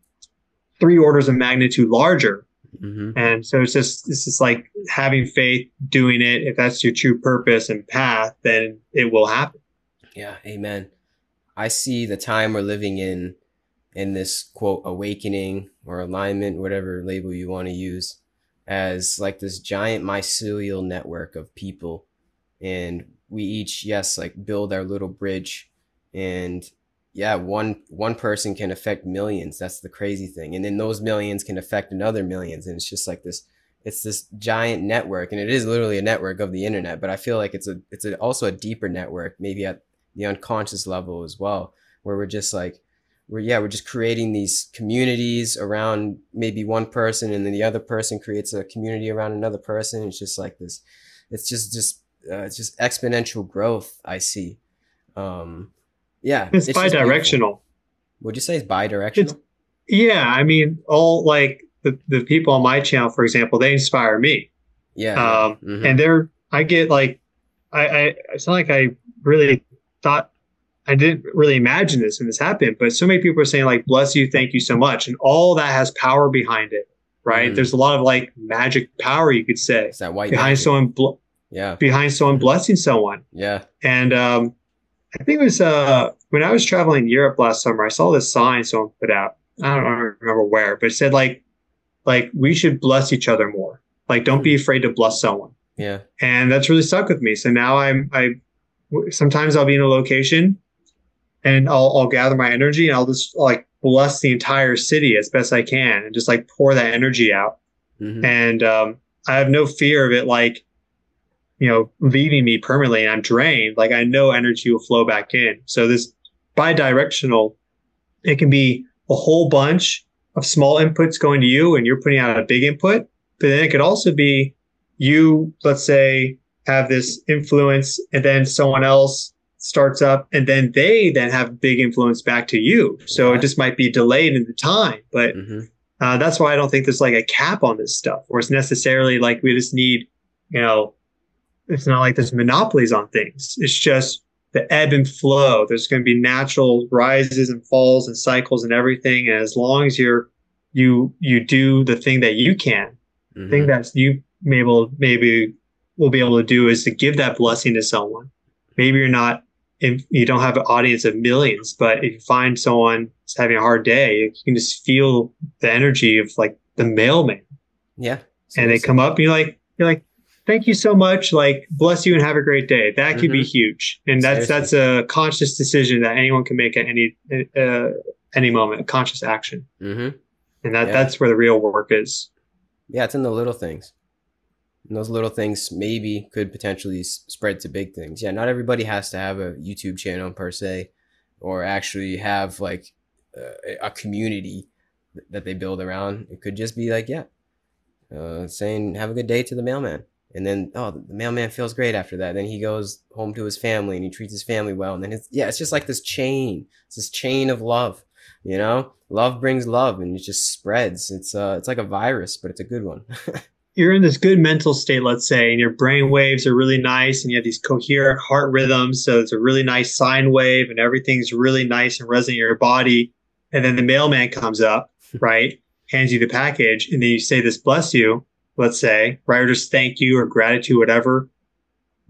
three orders of magnitude larger hmm and so it's just it's just like having faith, doing it. If that's your true purpose and path, then it will happen. Yeah. Amen. I see the time we're living in, in this quote awakening or alignment, whatever label you want to use, as like this giant mycelial network of people, and we each yes like build our little bridge, and yeah one one person can affect millions. That's the crazy thing. And then those millions can affect another millions. And it's just like this it's this giant network. And it is literally a network of the internet but i feel like it's a it's a, also a deeper network maybe at the unconscious level as well where we're just like we're yeah we're just creating these communities around maybe one person and then the other person creates a community around another person. It's just like this it's just just uh, it's just exponential growth i see um yeah It's, beautiful. bi-directional. would you say it's bi-directional Yeah, I mean, all like the, the people on my channel, for example, they inspire me, yeah um, mhm. and they're I get like I, I it's not like I really thought I didn't really imagine this when this happened, but so many people are saying like bless you, thank you so much, and all that has power behind it, right? Mhm. There's a lot of like magic power you could say it's that white behind magic. someone bl- yeah behind someone blessing someone. yeah And um, I think it was uh, when I was traveling Europe last summer, I saw this sign someone put out. I don't, I don't remember where, but it said like, like we should bless each other more. Like, don't be afraid to bless someone. yeah And that's really stuck with me. So now I'm, I, sometimes I'll be in a location, and I'll, I'll gather my energy and I'll just like bless the entire city as best I can, and just like pour that energy out Mhm. and um, I have no fear of it like you know leaving me permanently and I'm drained. Like I know energy will flow back in. So this bi-directional, it can be a whole bunch of small inputs going to you, and you're putting out a big input. But then it could also be you, let's say, have this influence, and then someone else starts up, and then they then have big influence back to you. So Yeah. it just might be delayed in the time, but Mhm. uh, that's why I don't think there's like a cap on this stuff, or it's necessarily like we just need, you know, it's not like there's monopolies on things. It's just the ebb and flow. There's going to be natural rises and falls and cycles and everything. And as long as you're you you do the thing that you can, the thing Mhm. that you may able maybe will be able to do is to give that blessing to someone. Maybe you're not if you don't have an audience of millions, but if you find someone that's having a hard day, you can just feel the energy of like the mailman. yeah And they come up and you're like, you're like, thank you so much. Like, bless you and have a great day. That could be huge. And that's Seriously. that's a conscious decision that anyone can make at any uh, any moment, a conscious action. Mhm. And that Yeah. that's where the real work is. Yeah, it's in the little things. And those little things maybe could potentially s- spread to big things. Yeah, not everybody has to have a YouTube channel per se, or actually have like uh, a community that they build around. It could just be like, yeah, uh, saying "Have a good day" to the mailman, and then oh the mailman feels great after that. Then he goes home to his family and he treats his family well. And then it's yeah it's just like this chain it's this chain of love you know? Love brings love and it just spreads. It's uh it's like a virus but it's a good one. You're in this good mental state let's say and your brain waves are really nice and you have these coherent heart rhythms. So it's a really nice sine wave and everything's really nice and resonant in your body. And then the mailman comes up right? Hands you the package and then you say this bless you let's say, right? Or just thank you or gratitude, whatever.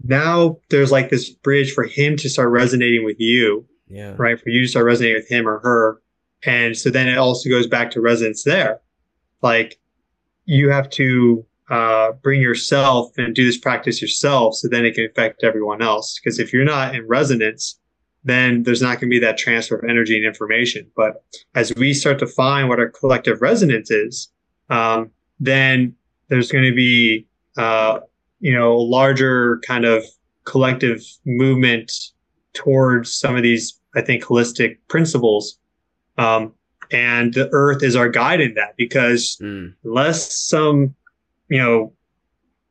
Now there's like this bridge for him to start resonating with you. Yeah. Right. For you to start resonating with him or her. And so then it also goes back to resonance there. Like you have to uh, bring yourself and do this practice yourself so then it can affect everyone else. Because if you're not in resonance, then there's not going to be that transfer of energy and information. But as we start to find what our collective resonance is, um, then there's going to be uh, you know larger kind of collective movement towards some of these i think holistic principles um, and the earth is our guide in that because mm. unless some you know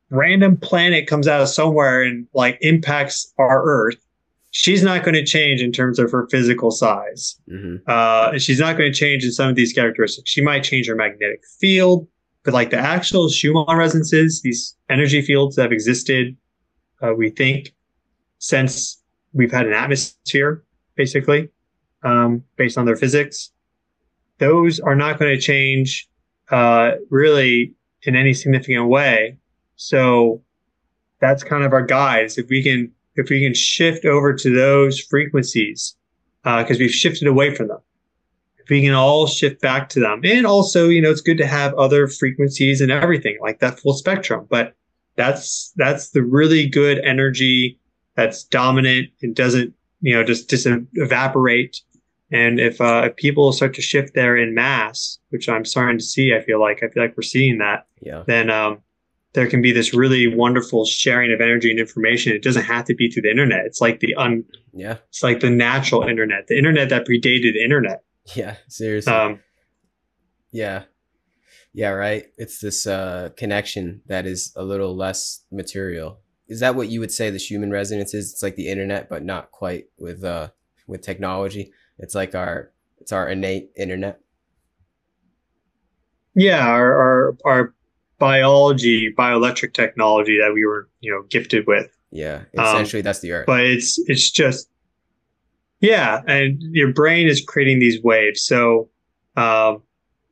random planet comes out of somewhere and like impacts our earth she's not going to change in terms of her physical size mm-hmm. uh, she's not going to change in some of these characteristics she might change her magnetic field but like the actual Schumann resonances, these energy fields that have existed, uh, we think since we've had an atmosphere, basically, um, based on their physics, those are not going to change uh, really in any significant way. So that's kind of our guides. If we can, if we can shift over to those frequencies, because uh, we've shifted away from them we can all shift back to them. And also, you know, it's good to have other frequencies and everything like that full spectrum. But that's that's the really good energy that's dominant and doesn't, you know, just just evaporate. And if, uh, if people start to shift there in mass, which I'm starting to see, I feel like I feel like we're seeing that. Yeah. Then um, there can be this really wonderful sharing of energy and information. It doesn't have to be through the internet. It's like the un. Yeah. It's like the natural internet, the internet that predated the internet Yeah, seriously. Um, yeah. Yeah, right. It's this uh, connection that is a little less material. Is that what you would say the Schumann resonance is? It's like the internet, but not quite with uh with technology. It's like our it's our innate internet. Yeah, our our, our biology, bioelectric technology that we were, you know, gifted with. Yeah, essentially um, that's the earth. But it's it's just yeah, and your brain is creating these waves. So um,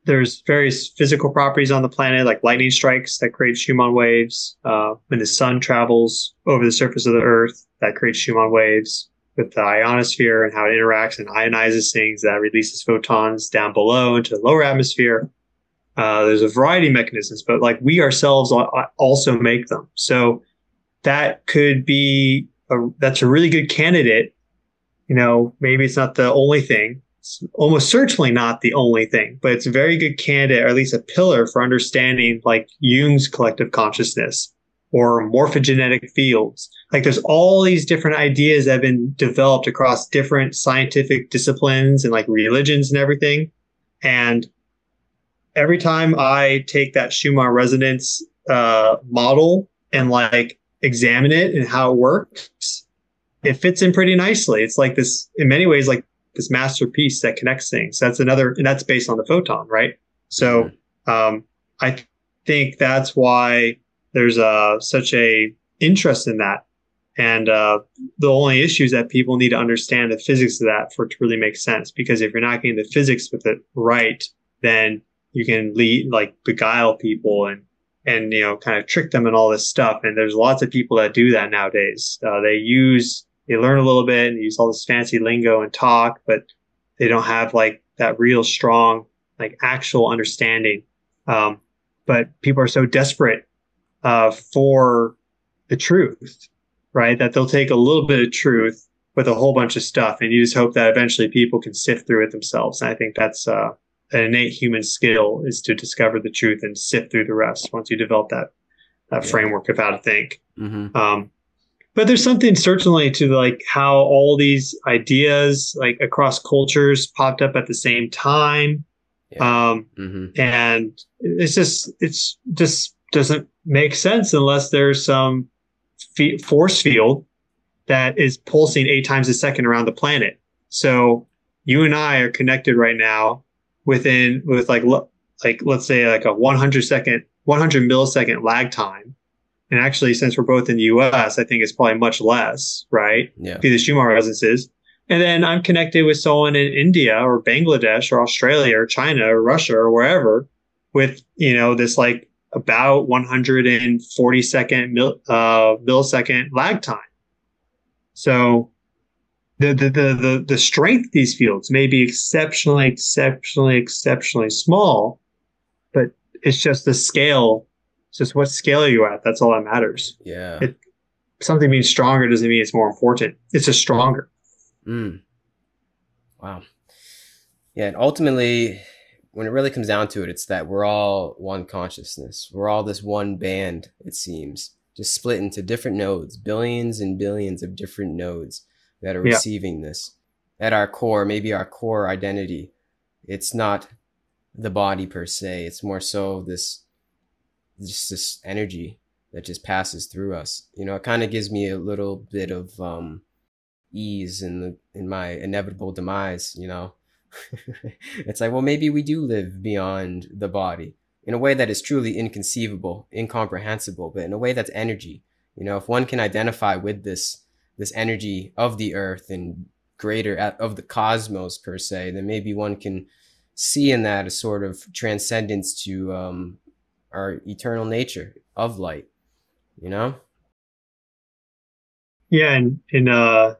there's various physical properties on the planet, like lightning strikes that create Schumann waves. Uh, when the sun travels over the surface of the Earth, that creates Schumann waves. With the ionosphere and how it interacts and ionizes things, that releases photons down below into the lower atmosphere. Uh, there's a variety of mechanisms, but like we ourselves also make them. So that could be a, that's a really good candidate you know, maybe it's not the only thing. It's almost certainly not the only thing, but it's a very good candidate, or at least a pillar for understanding like Jung's collective consciousness or morphogenetic fields. Like there's all these different ideas that have been developed across different scientific disciplines and like religions and everything. And every time I take that Schumann resonance uh, model and like examine it and how it works, it fits in pretty nicely. It's like this, in many ways, like this masterpiece that connects things. That's another, and that's based on the photon, right? So, mm-hmm. um, I th- think that's why there's uh, such a interest in that. And uh, the only issue is that people need to understand the physics of that for it to really make sense. Because if you're not getting the physics with it right, then you can lead like beguile people and and you know kind of trick them and all this stuff. And there's lots of people that do that nowadays. Uh, they use they learn a little bit and use all this fancy lingo and talk, but they don't have like that real strong, like actual understanding. Um, but people are so desperate uh, for the truth, right? That they'll take a little bit of truth with a whole bunch of stuff, and you just hope that eventually people can sift through it themselves. And I think that's uh, an innate human skill is to discover the truth and sift through the rest once you develop that that yeah. framework of how to think. Mm-hmm. Um, but there's something certainly to like how all these ideas like across cultures popped up at the same time yeah. um, mm-hmm. and it's just it's just doesn't make sense unless there's some force field that is pulsing eight times a second around the planet. So you and I are connected right now within with like like let's say like a 100 second 100 millisecond lag time. And actually, since we're both in the US, I think it's probably much less, right? Yeah. Be the Schumann resonances. And then I'm connected with someone in India or Bangladesh or Australia or China or Russia or wherever with, you know, this like about 140 second mil, uh, millisecond lag time. So the, the, the, the, the strength of these fields may be exceptionally, exceptionally, exceptionally small, but it's just the scale. It's just what scale are you at? That's all that matters. Yeah. It, something being stronger doesn't mean it's more important. It's just stronger. Mm. Wow. Yeah. And ultimately, when it really comes down to it, it's that we're all one consciousness. We're all this one band, it seems, just split into different nodes, billions and billions of different nodes that are Yeah. receiving this. At our core, maybe our core identity, it's not the body per se. It's more so this, just this energy that just passes through us. You know, it kind of gives me a little bit of um, ease in the in my inevitable demise. You know, it's like, well, maybe we do live beyond the body in a way that is truly inconceivable, incomprehensible, but in a way that's energy. You know, if one can identify with this this energy of the earth and greater of the cosmos per se, then maybe one can see in that a sort of transcendence to um, our eternal nature of light. You know? Yeah, and in uh,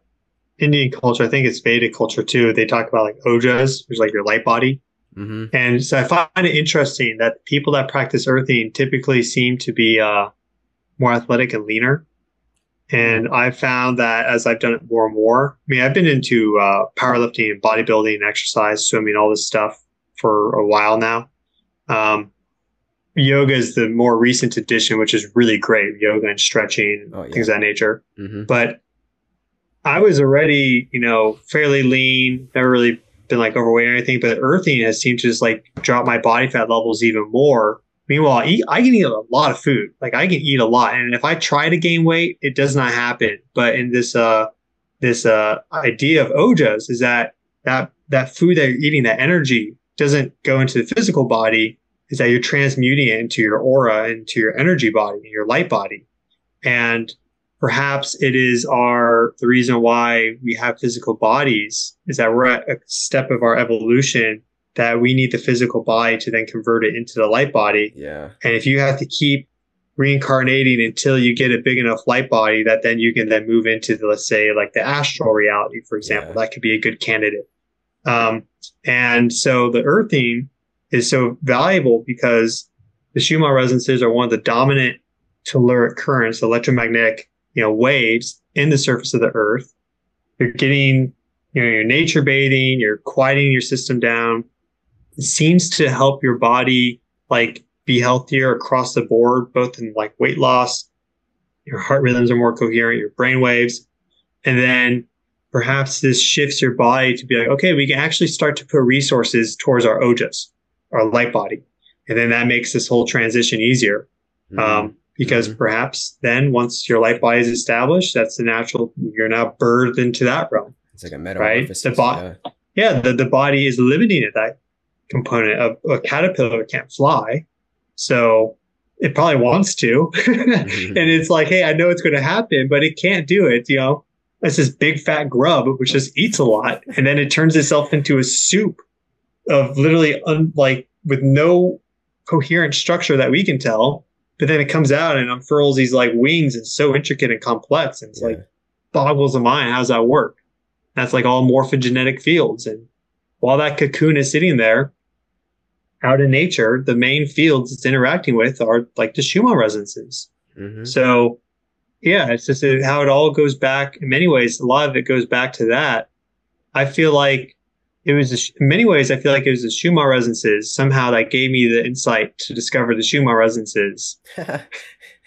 Indian culture, I think it's Vedic culture too. They talk about like ojas, which is like your light body. Mm-hmm. And so I find it interesting that people that practice earthing typically seem to be uh, more athletic and leaner. And I've found that as I've done it more and more, I mean, I've been into uh, powerlifting and bodybuilding and exercise, swimming, all this stuff for a while now. Um, yoga is the more recent addition, which is really great. Yoga and stretching, Oh, yeah. things of that nature. Mm-hmm. But I was already, you know, fairly lean, never really been like overweight or anything. But earthing has seemed to just like drop my body fat levels even more. Meanwhile, I, eat, I can eat a lot of food. Like I can eat a lot, and if I try to gain weight, it does not happen. But in this uh this uh idea of ojas is that that that food that you're eating, that energy doesn't go into the physical body. Is that you're transmuting it into your aura, into your energy body, your light body, and perhaps it is our the reason why we have physical bodies is that we're at a step of our evolution that we need the physical body to then convert it into the light body Yeah. and if you have to keep reincarnating until you get a big enough light body that then you can then move into the, let's say like the astral reality for example Yeah. that could be a good candidate um, and so the earthing is so valuable because the Schumann resonances are one of the dominant telluric currents electromagnetic you know waves in the surface of the earth. You're getting you know you're nature bathing you're quieting your system down. It seems to help your body like be healthier across the board both in like weight loss your heart rhythms are more coherent your brain waves. And then perhaps this shifts your body to be like okay we can actually start to put resources towards our ojas our light body and then that makes this whole transition easier Mhm. um, because Mhm. perhaps then once your light body is established, that's the natural. You're now birthed into that realm. it's like a metamorphosis. The bo- yeah. Yeah, the, the body is limiting at that component. of a caterpillar can't fly, so it probably wants to, and it's like, hey, I know it's going to happen, but it can't do it. You know, it's this big fat grub which just eats a lot, and then it turns itself into a soup of literally un- like with no coherent structure that we can tell. But then it comes out and unfurls these like wings and so intricate and complex, and it's Yeah. like boggles the mind. How's that work? That's like all morphogenetic fields, and while that cocoon is sitting there out in nature, the main fields it's interacting with are like the Schumann resonances. Mhm. So, yeah, it's just uh, how it all goes back. In many ways, a lot of it goes back to that. I feel like it was, sh- in many ways, I feel like it was the Schumann resonances somehow that gave me the insight to discover the Schumann resonances,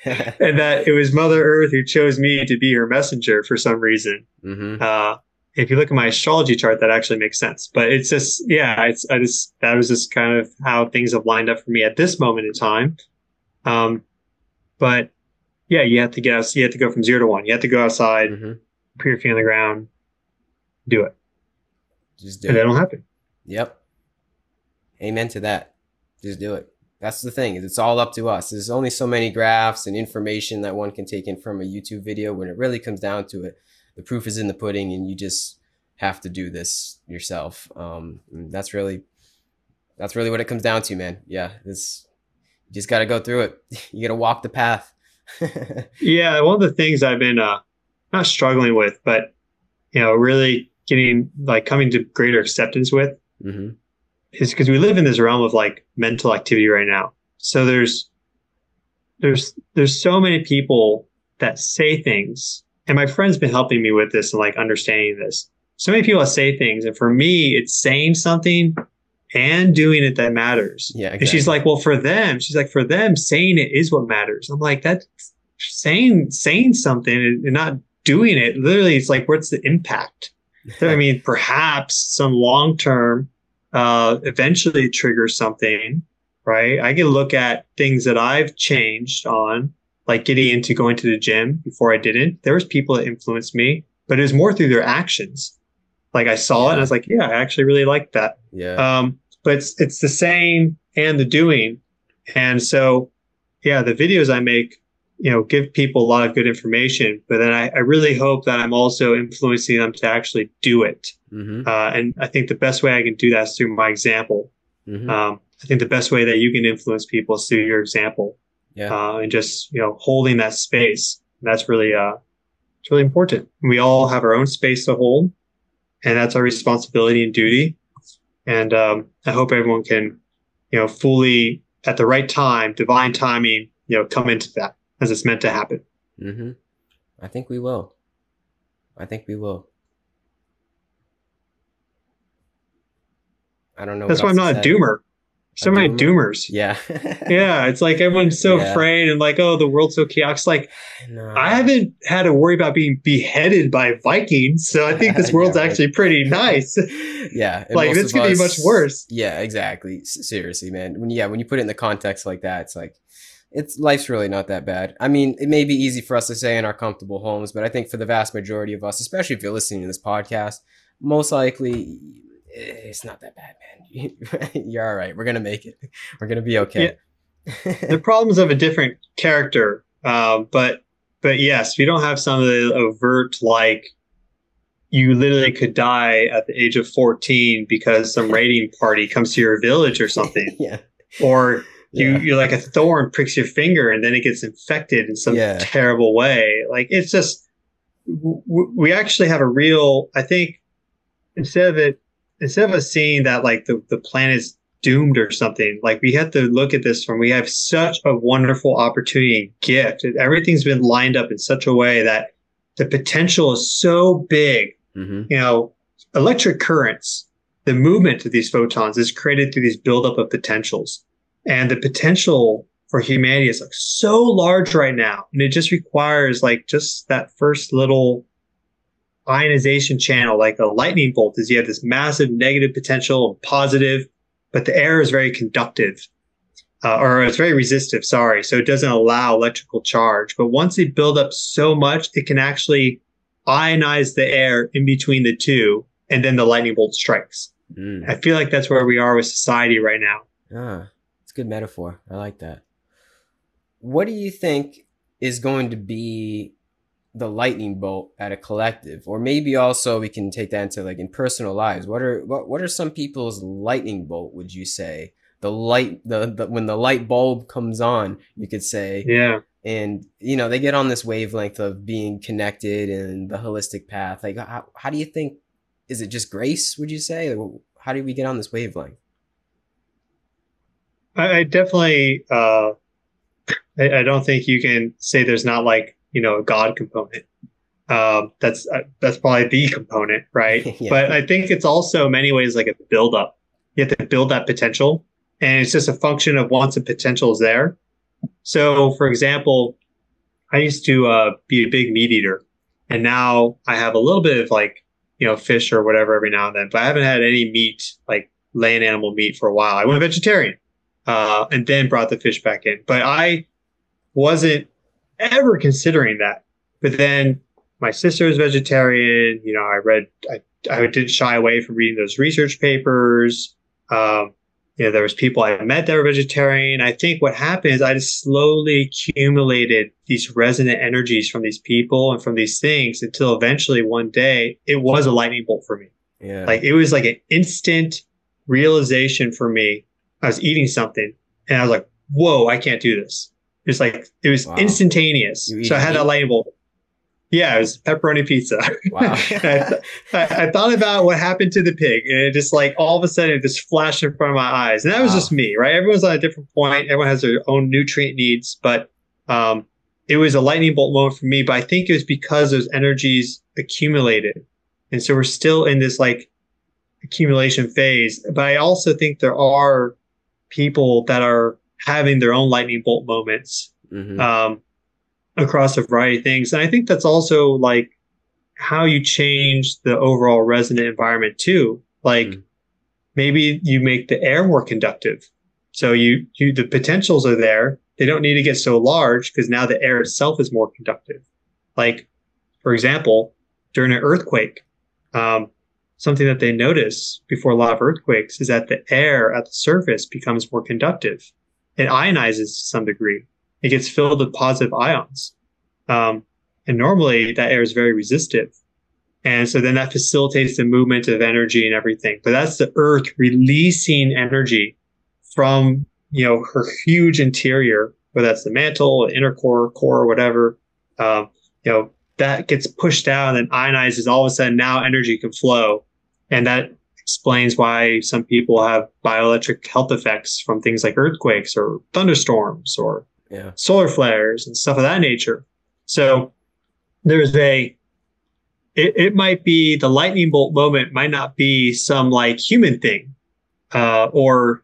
and that it was Mother Earth who chose me to be her messenger for some reason. Mhm. Uh, if you look at my astrology chart, that actually makes sense. But it's just, yeah, it's I just that was just kind of how things have lined up for me at this moment in time. Um, But yeah, you have to get. You have to go from zero to one. You have to go outside, hmm put your feet on the ground, do it, Just do and it. that'll happen. Yep. Amen to that. Just do it. That's the thing. is It's all up to us. There's only so many graphs and information that one can take in from a YouTube video. When it really comes down to it, the proof is in the pudding, and you just have to do this yourself. Um, that's really, that's really what it comes down to, man. Yeah, it's you just got to go through it. You got to walk the path. Yeah, one of the things I've been uh, not struggling with, but you know, really getting like coming to greater acceptance with hmm is because we live in this realm of like mental activity right now. So there's there's there's so many people that say things, and my friend's been helping me with this and like understanding this. So many people that say things, and for me, it's saying something and doing it that matters. Yeah, And she's like, well, for them, she's like, for them, saying it is what matters. I'm like, that saying saying something and not doing it. Literally, it's like, what's the impact? I mean, perhaps some long term, uh, eventually trigger something, right? I can look at things that I've changed on, like getting into going to the gym before I didn't. There was people that influenced me, but it was more through their actions. Like I saw it and I was like, yeah, I actually really like that. yeah, Um, but it's it's the saying and the doing. And so, yeah, the videos I make, you know, give people a lot of good information, but then I, I really hope that I'm also influencing them to actually do it. hmm Uh, and I think the best way I can do that is through my example. hmm Um, I think the best way that you can influence people is through your example yeah, uh, and just you know holding that space. That's really uh, it's really important. We all have our own space to hold, and that's our responsibility and duty. And um, I hope everyone can, you know, fully at the right time, divine timing, you know, come into that as it's meant to happen. hmm I think we will. I think we will. I don't know. That's why I'm not a doomer. So many doomer? doomers. Yeah. Yeah, it's like everyone's so Yeah. afraid and like, oh, the world's so chaotic. Like No. I haven't had to worry about being beheaded by Vikings, so I think this world's right. actually pretty nice. yeah. like this could be much worse. Yeah, exactly. S- seriously, man. When yeah, when you put it in the context like that, it's like it's life's really not that bad. I mean, it may be easy for us to say in our comfortable homes, but I think for the vast majority of us, especially if you're listening to this podcast, most likely eh, it's not that bad, man. You're all right. We're gonna make it. We're gonna be okay. the problems of a different character. Um, but but yes, we don't have some of the overt like you literally could die at the age of 14 because some raiding party comes to your village or something, yeah. or you you're like a thorn pricks your finger and then it gets infected in some Yeah. terrible way. Like it's just w- we actually have a real. I think instead of it instead of us seeing that like the the planet's doomed or something, like we have to look at this from we have such a wonderful opportunity and gift. Everything's been lined up in such a way that the potential is so big. hmm You know, electric currents, the movement of these photons is created through these buildup of potentials. And the potential for humanity is like so large right now. And it just requires like just that first little ionization channel, like a lightning bolt, is you have this massive negative potential and positive, but the air is very conductive. Uh, or it's very resistive, sorry. So it doesn't allow electrical charge. But once they build up so much, it can actually ionize the air in between the two, and then the lightning bolt strikes. Mm. I feel like that's where we are with society right now. Ah, it's a good metaphor. I like that. What do you think is going to be the lightning bolt at a collective, or maybe also we can take that into like in personal lives? What are what what are some people's lightning bolt? Would you say the light the, the when the light bulb comes on, you could say, Yeah. and you know they get on this wavelength of being connected and the holistic path. Like, how, how do you think? Is it just grace? Would you say? How do we get on this wavelength? I, I definitely, uh, I, I don't think you can say there's not like, you know, a God component. Um, that's, uh, that's probably the component, right? Yeah. But I think it's also in many ways like a build up. You have to build that potential and it's just a function of once the potential is there. So for example, I used to, uh, be a big meat eater and now I have a little bit of like, you know, fish or whatever every now and then, but I haven't had any meat, like land animal meat for a while. I went vegetarian uh, and then brought the fish back in. But I wasn't ever considering that. But then my sister is vegetarian. You know, I read, I, I didn't shy away from reading those research papers. Um, you know, there was people I met that were vegetarian. I think what happened is I just slowly accumulated these resonant energies from these people and from these things until eventually one day it was a lightning bolt for me. Yeah. Like it was like an instant realization for me. I was eating something and I was like, whoa, I can't do this. It's like, it was Wow. instantaneous. So I had meat? that lightning bolt. Yeah, it was pepperoni pizza. Wow. I, th- I, I thought about what happened to the pig, and it just like all of a sudden it just flashed in front of my eyes. And that was just me, right? Everyone's on a different point. Everyone has their own nutrient needs, but um, it was a lightning bolt moment for me. But I think it was because those energies accumulated, and so we're still in this like accumulation phase. But I also think there are people that are having their own lightning bolt moments Mhm. um, across a variety of things. And I think that's also like how you change the overall resonant environment too. Like Mm. maybe you make the air more conductive. So you, you, the potentials are there. They don't need to get so large because now the air itself is more conductive. Like, for example, during an earthquake, um, something that they notice before a lot of earthquakes is that the air at the surface becomes more conductive. It ionizes to some degree it gets filled with positive ions. Um, and normally that air is very resistive. And so then that facilitates the movement of energy and everything. But that's the earth releasing energy from, you know, her huge interior, whether that's the mantle, inner core, core, whatever. Um, you know, that gets pushed out and ionizes. All of a sudden now energy can flow. And that explains why some people have bioelectric health effects from things like earthquakes or thunderstorms or Yeah. solar flares and stuff of that nature. So there's a, it, it might be the lightning bolt moment might not be some like human thing, uh, or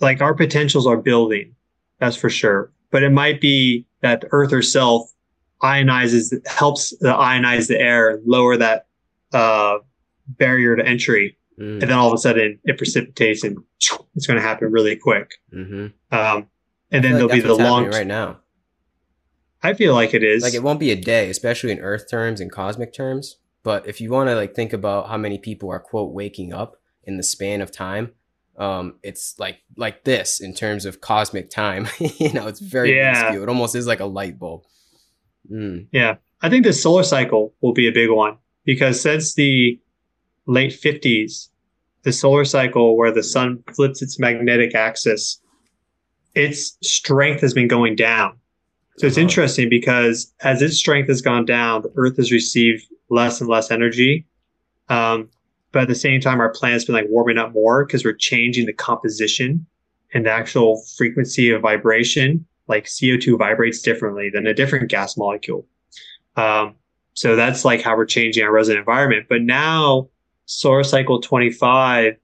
like our potentials are building. That's for sure. But it might be that the earth herself ionizes, helps the ionize the air, lower that, uh, barrier to entry. Mm. And then all of a sudden it precipitates and it's going to happen really quick. Mm-hmm. Um, and then there'll be the long, right now. I feel like it is. Like it won't be a day, especially in Earth terms and cosmic terms. But if you want to like think about how many people are quote waking up in the span of time, um, it's like like this in terms of cosmic time. you know, it's very Yeah. minuscule. It almost is like a light bulb. Mm. Yeah, I think the solar cycle will be a big one because since the late 50s, the solar cycle where the sun flips its magnetic axis, its strength has been going down. So it's Uh-huh. interesting because as its strength has gone down, the Earth has received less and less energy. Um, but at the same time, our planet's been like warming up more because we're changing the composition and the actual frequency of vibration. Like CO2 vibrates differently than a different gas molecule. Um, so that's like how we're changing our resonant environment. But now, solar cycle 25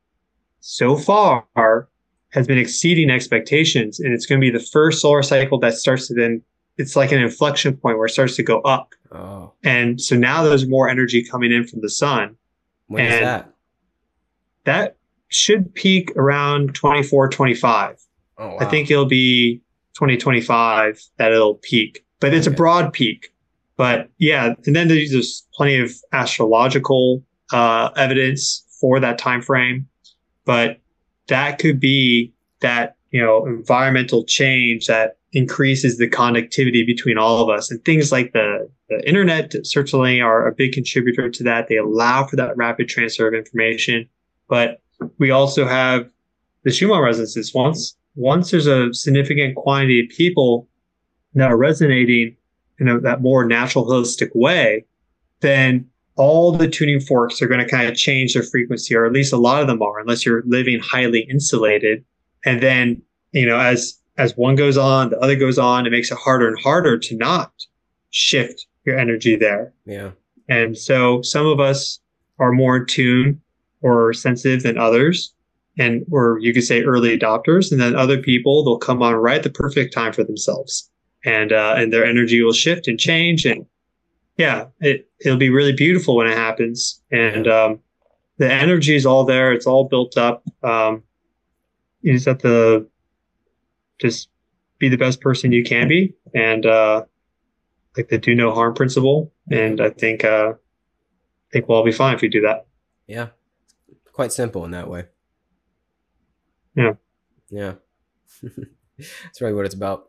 so far has been exceeding expectations. And it's going to be the first solar cycle that starts to then, it's like an inflection point where it starts to go up. Oh, And so now there's more energy coming in from the sun. when is And- that? That should peak around 24, 25. Oh, wow. I think it'll be 2025 that it'll peak, but it's a broad peak. But yeah, and then there's there's plenty of astrological uh, evidence for that time frame. But that could be that you know environmental change that increases the connectivity between all of us, and things like the the internet certainly are a big contributor to that. They allow for that rapid transfer of information, but we also have the Schumann resonances. Once once there's a significant quantity of people that are resonating in a, that more natural holistic way, then all the tuning forks are going to kind of change their frequency, or at least a lot of them are, unless you're living highly insulated. And then, you know, as as one goes on, the other goes on, it makes it harder and harder to not shift your energy there. yeah. And so some of us are more in tune or sensitive than others. And or you could say early adopters. And then other people, they'll come on right at the perfect time for themselves. And uh, and their energy will shift and change. And yeah, it, it'll be really beautiful when it happens. And um, the energy is all there. It's all built up. Um, you just have to just be the best person you can be. And uh, like the do no harm principle. And I think uh, I think we'll all be fine if we do that. Yeah, quite simple in that way. Yeah. Yeah. That's really what it's about.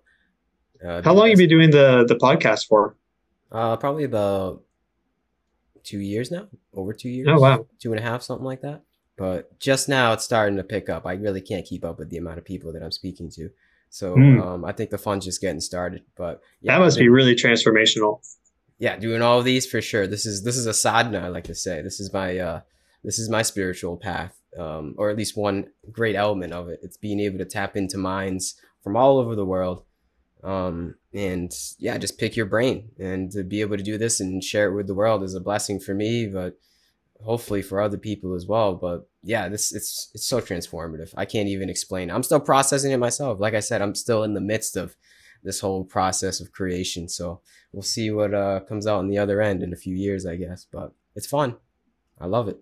Uh, How long have you been doing the the podcast for? Uh, probably about two years now, over two years. Oh wow, two and a half, something like that. But just now it's starting to pick up. I really can't keep up with the amount of people that I'm speaking to. So mm. um, I think the fun's just getting started. But yeah, that must be really transformational. Yeah, doing all of these for sure. This is this is a sadhana, I like to say. This is my uh, this is my spiritual path, um, or at least one great element of it. It's being able to tap into minds from all over the world um, and yeah, just pick your brain and to be able to do this and share it with the world is a blessing for me, but hopefully for other people as well. But yeah, this it's it's so transformative. I can't even explain. I'm still processing it myself. Like I said, I'm still in the midst of this whole process of creation. So we'll see what uh, comes out on the other end in a few years, I guess. But it's fun. I love it.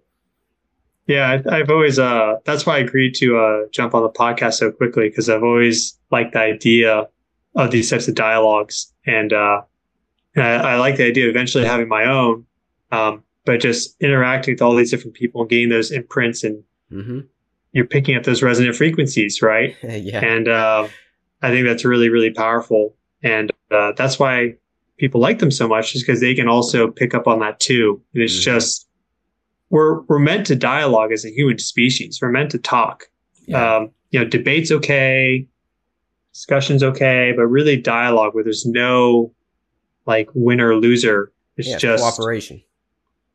Yeah, I, have always. Uh, that's why I agreed to uh, jump on the podcast so quickly because I've always liked the idea of these types of dialogues. And, uh, I, I, like the idea of eventually having my own, um, but just interacting with all these different people and getting those imprints and mm-hmm. you're picking up those resonant frequencies, right? yeah. And uh, I think that's really, really powerful. And uh, that's why people like them so much, is because they can also pick up on that too. And it's mm-hmm. just, we're, we're meant to dialogue as a human species. We're meant to talk. Yeah. Um, you know, debate's okay discussion's okay, but really dialogue where there's no like winner loser. It's yeah, just cooperation.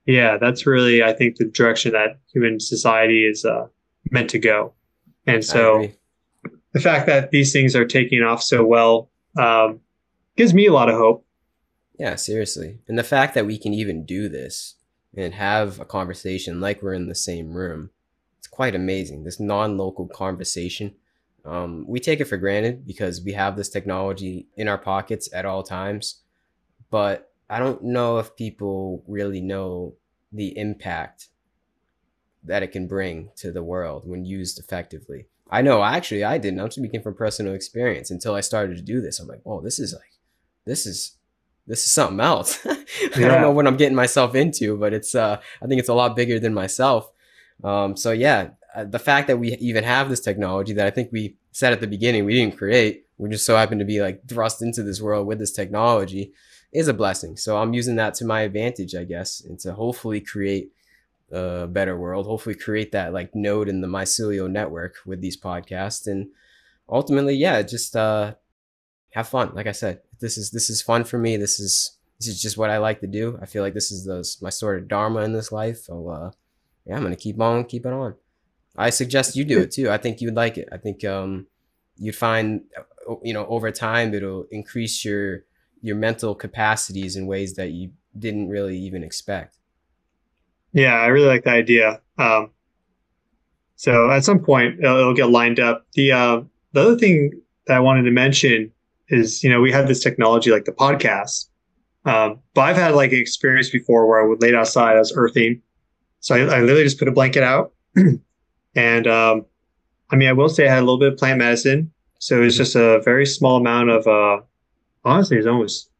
Yeah, that's really I think the direction that human society is uh, meant to go. And so the fact that these things are taking off so well um, gives me a lot of hope. Yeah, seriously. And the fact that we can even do this and have a conversation like we're in the same room, it's quite amazing. This non-local conversation um, we take it for granted because we have this technology in our pockets at all times. But I don't know if people really know the impact that it can bring to the world when used effectively. I know actually I didn't. I'm speaking from personal experience until I started to do this. I'm like, oh, this is like, this is, this is something else. I yeah. don't know what I'm getting myself into, but it's, uh, I think it's a lot bigger than myself. Um, so yeah, the fact that we even have this technology that I think we said at the beginning we didn't create, we just so happen to be like thrust into this world with this technology is a blessing. So I'm using that to my advantage, I guess, and to hopefully create a better world, hopefully create that like node in the mycelial network with these podcasts. And ultimately, yeah, just uh have fun. Like I said, this is this is fun for me. This is this is just what I like to do. I feel like this is the my sort of dharma in this life. So uh yeah, I'm gonna keep on keep it on. I suggest you do it too. I think you'd like it. I think um, you'd find, you know, over time it'll increase your your mental capacities in ways that you didn't really even expect. Yeah, I really like the idea. Um, so at some point it'll, it'll get lined up. The uh, the other thing that I wanted to mention is, you know, we have this technology like the podcast, um, but I've had like an experience before where I would lay outside, I was earthing, so I, I literally just put a blanket out. And um, I mean, I will say I had a little bit of plant medicine. So it's mm-hmm. just a very small amount of, uh, honestly, it's almost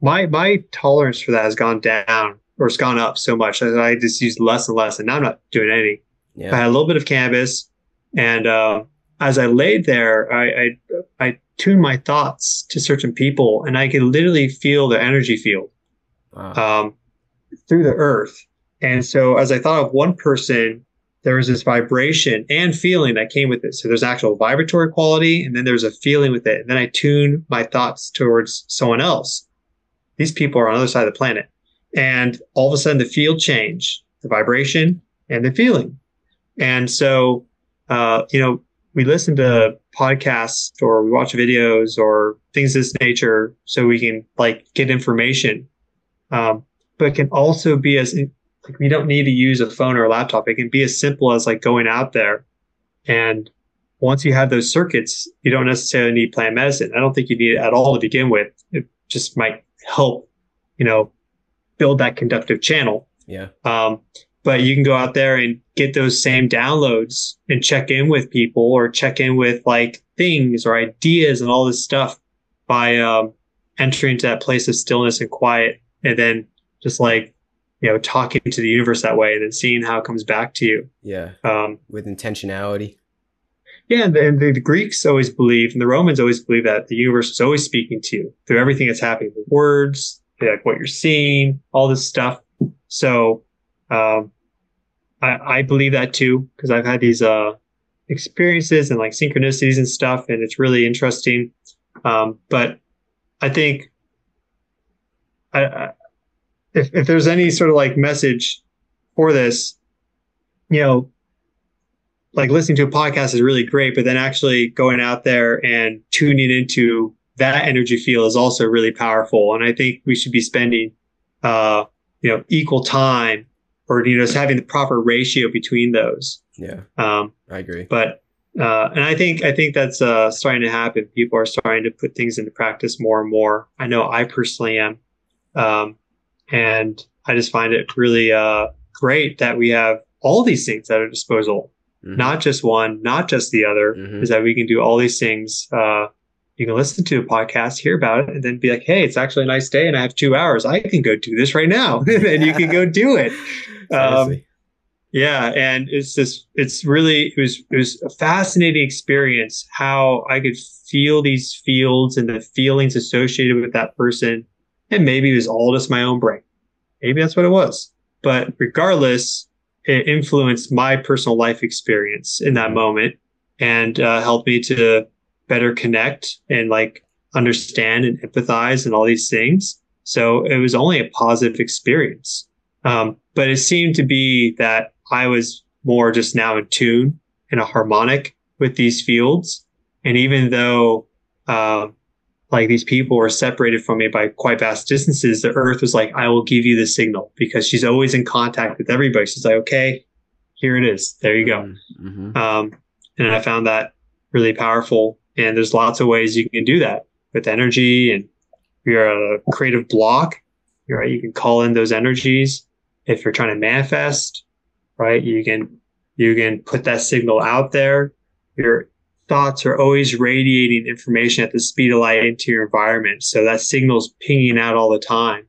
my, my tolerance for that has gone down or it's gone up so much that I just use less and less. And now I'm not doing any. Yeah. I had a little bit of cannabis. And uh, as I laid there, I, I, I tuned my thoughts to certain people and I could literally feel the energy field wow. um, through the earth. And so as I thought of one person there was this vibration and feeling that came with it. So there's actual vibratory quality, and then there's a feeling with it. And then I tune my thoughts towards someone else. These people are on the other side of the planet. And all of a sudden the field change, the vibration and the feeling. And so, uh, you know, we listen to podcasts or we watch videos or things of this nature so we can like get information. Um, but it can also be as like we don't need to use a phone or a laptop. It can be as simple as like going out there. And once you have those circuits, you don't necessarily need plant medicine. I don't think you need it at all to begin with. It just might help, you know, build that conductive channel. Yeah. Um, but you can go out there and get those same downloads and check in with people or check in with like things or ideas and all this stuff by um, entering into that place of stillness and quiet, and then just like you know talking to the universe that way, and then seeing how it comes back to you. Yeah. Um, With intentionality. yeah, and, the, and the, Greeks always believed, and the Romans always believed that the universe is always speaking to you through everything that's happening, the words, like what you're seeing, all this stuff. So, um, I, I believe that too because I've had these uh, experiences and like synchronicities and stuff, and it's really interesting. Um, but I think I, I, if if there's any sort of like message for this, you know, like listening to a podcast is really great, but then actually going out there and tuning into that energy field is also really powerful. And I think we should be spending, uh, you know, equal time or, you know, just having the proper ratio between those. Yeah. Um, I agree. but, uh, and I think, I think that's, uh, starting to happen. People are starting to put things into practice more and more. I know I personally am. Um, and I just find it really, uh, great that we have all these things at our disposal Mhm. not just one, not just the other, Mhm. is that we can do all these things. Uh, you can listen to a podcast, hear about it, and then be like, hey, it's actually a nice day and I have two hours. I can go do this right now. and you can go do it. Um, Yeah. And it's just, it's really, it was, it was a fascinating experience how I could feel these fields and the feelings associated with that person. And maybe it was all just my own brain. Maybe that's what it was. But regardless, it influenced my personal life experience in that moment and uh, helped me to better connect and like understand and empathize and all these things. So it was only a positive experience. Um, but it seemed to be that I was more just now in tune and a harmonic with these fields. And even though, uh, like these people were separated from me by quite vast distances, the earth was like, I will give you the signal because she's always in contact with everybody. She's like, okay, here it is. There you go. Mm-hmm. Um, and I found that really powerful. And there's lots of ways you can do that with energy. And you're a creative block, you're right. You can call in those energies. If you're trying to manifest, right, you can you can put that signal out there. Your thoughts are always radiating information at the speed of light into your environment. So that signal's pinging out all the time.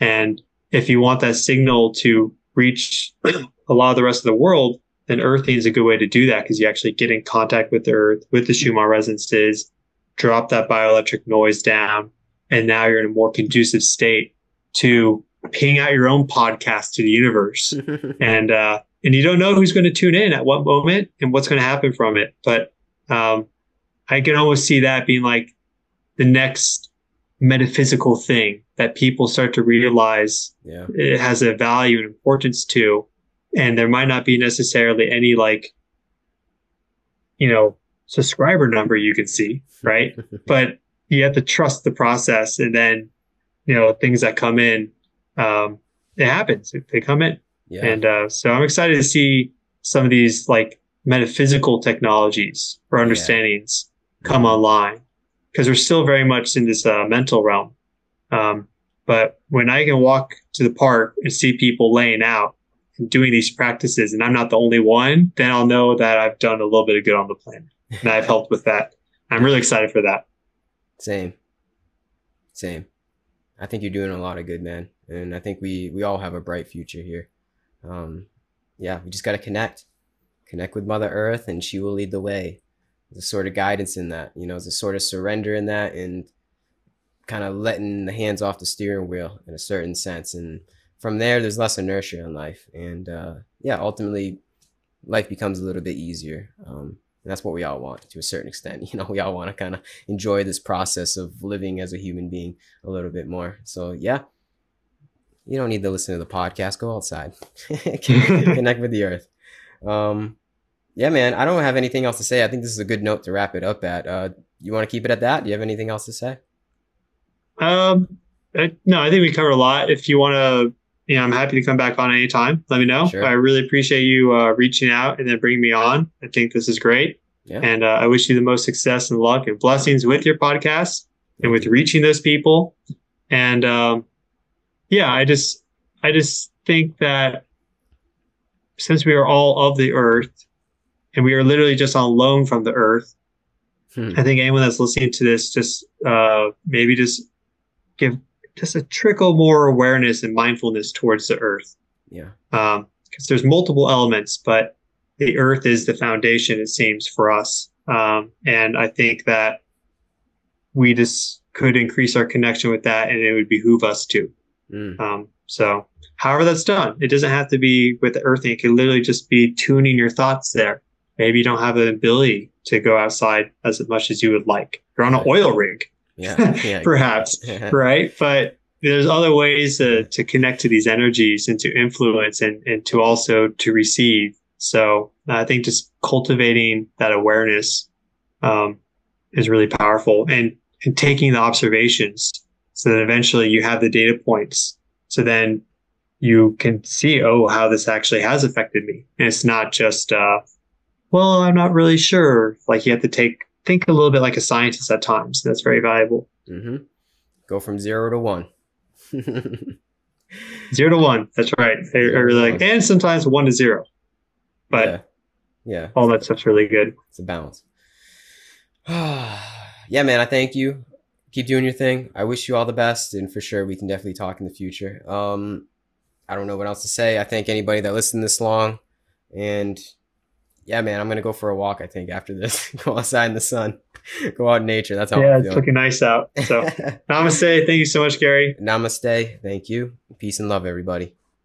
And if you want that signal to reach a lot of the rest of the world, then earthing is a good way to do that because you actually get in contact with the earth, with the Schumann resonances, drop that bioelectric noise down, and now you're in a more conducive state to ping out your own podcast to the universe. and uh, and you don't know who's going to tune in at what moment and what's going to happen from it. But um, I can almost see that being like the next metaphysical thing that people start to realize yeah. it has a value and importance to and there might not be necessarily any like you know subscriber number you can see right but you have to trust the process and then you know things that come in um it happens they come in Yeah. and uh so i'm excited to see some of these like metaphysical technologies or Yeah. understandings come online because we're still very much in this uh, mental realm um but when I can walk to the park and see people laying out and doing these practices, and I'm not the only one, then I'll know that I've done a little bit of good on the planet and I've helped with that. I'm really excited for that. Same. Same. I think you're doing a lot of good, man. And I think we we all have a bright future here. Um, yeah, we just got to connect, connect with Mother Earth, and she will lead the way. There's a sort of guidance in that, you know, there's a sort of surrender in that, and kind of letting the hands off the steering wheel in a certain sense. And from there, there's less inertia in life, and uh, yeah, ultimately, life becomes a little bit easier. Um, and that's what we all want to a certain extent. You know, we all want to kind of enjoy this process of living as a human being a little bit more. So yeah, you don't need to listen to the podcast. Go outside, connect with the earth. Um, yeah, man. I don't have anything else to say. I think this is a good note to wrap it up at. Uh, you want to keep it at that? Do you have anything else to say? Um, I, no, I think we covered a lot. If you want to, you know, I'm happy to come back on anytime. Let me know. Sure. I really appreciate you uh, reaching out and then bringing me on. I think this is great. Yeah. And uh, I wish you the most success and luck and blessings with your podcast and with reaching those people. And um, yeah, I just I just think that since we are all of the earth and we are literally just on loan from the earth, Hmm. I think anyone that's listening to this just uh, maybe just give just a trickle more awareness and mindfulness towards the earth. Yeah. Um, because there's multiple elements, but the earth is the foundation, it seems, for us. Um, and I think that we just could increase our connection with that and it would behoove us to. Mm. Um, so however that's done, it doesn't have to be with the earthing. It can literally just be tuning your thoughts there. Maybe you don't have the ability to go outside as much as you would like. You're on an oil rig, Yeah. Yeah. perhaps, right? But there's other ways to, to connect to these energies and to influence and, and to also to receive. So I think just cultivating that awareness um, is really powerful and, and taking the observations so that eventually you have the data points. So then you can see, oh, how this actually has affected me. And it's not just, uh, well, I'm not really sure. Like you have to take, think a little bit like a scientist at times. That's very valuable. hmm Go from zero to one. Zero to one. That's right. They Zero are like, and sometimes one to zero. But yeah. yeah. all that stuff's really good. It's a balance. yeah, man. I thank you. Keep doing your thing. I wish you all the best, and for sure we can definitely talk in the future. Um, I don't know what else to say. I thank anybody that listened this long, and yeah, man, I'm gonna go for a walk. I think after this, go outside in the sun, go out in nature. That's how yeah, it's looking nice out. So, namaste. Thank you so much, Gary. Namaste. Thank you. Peace and love, everybody.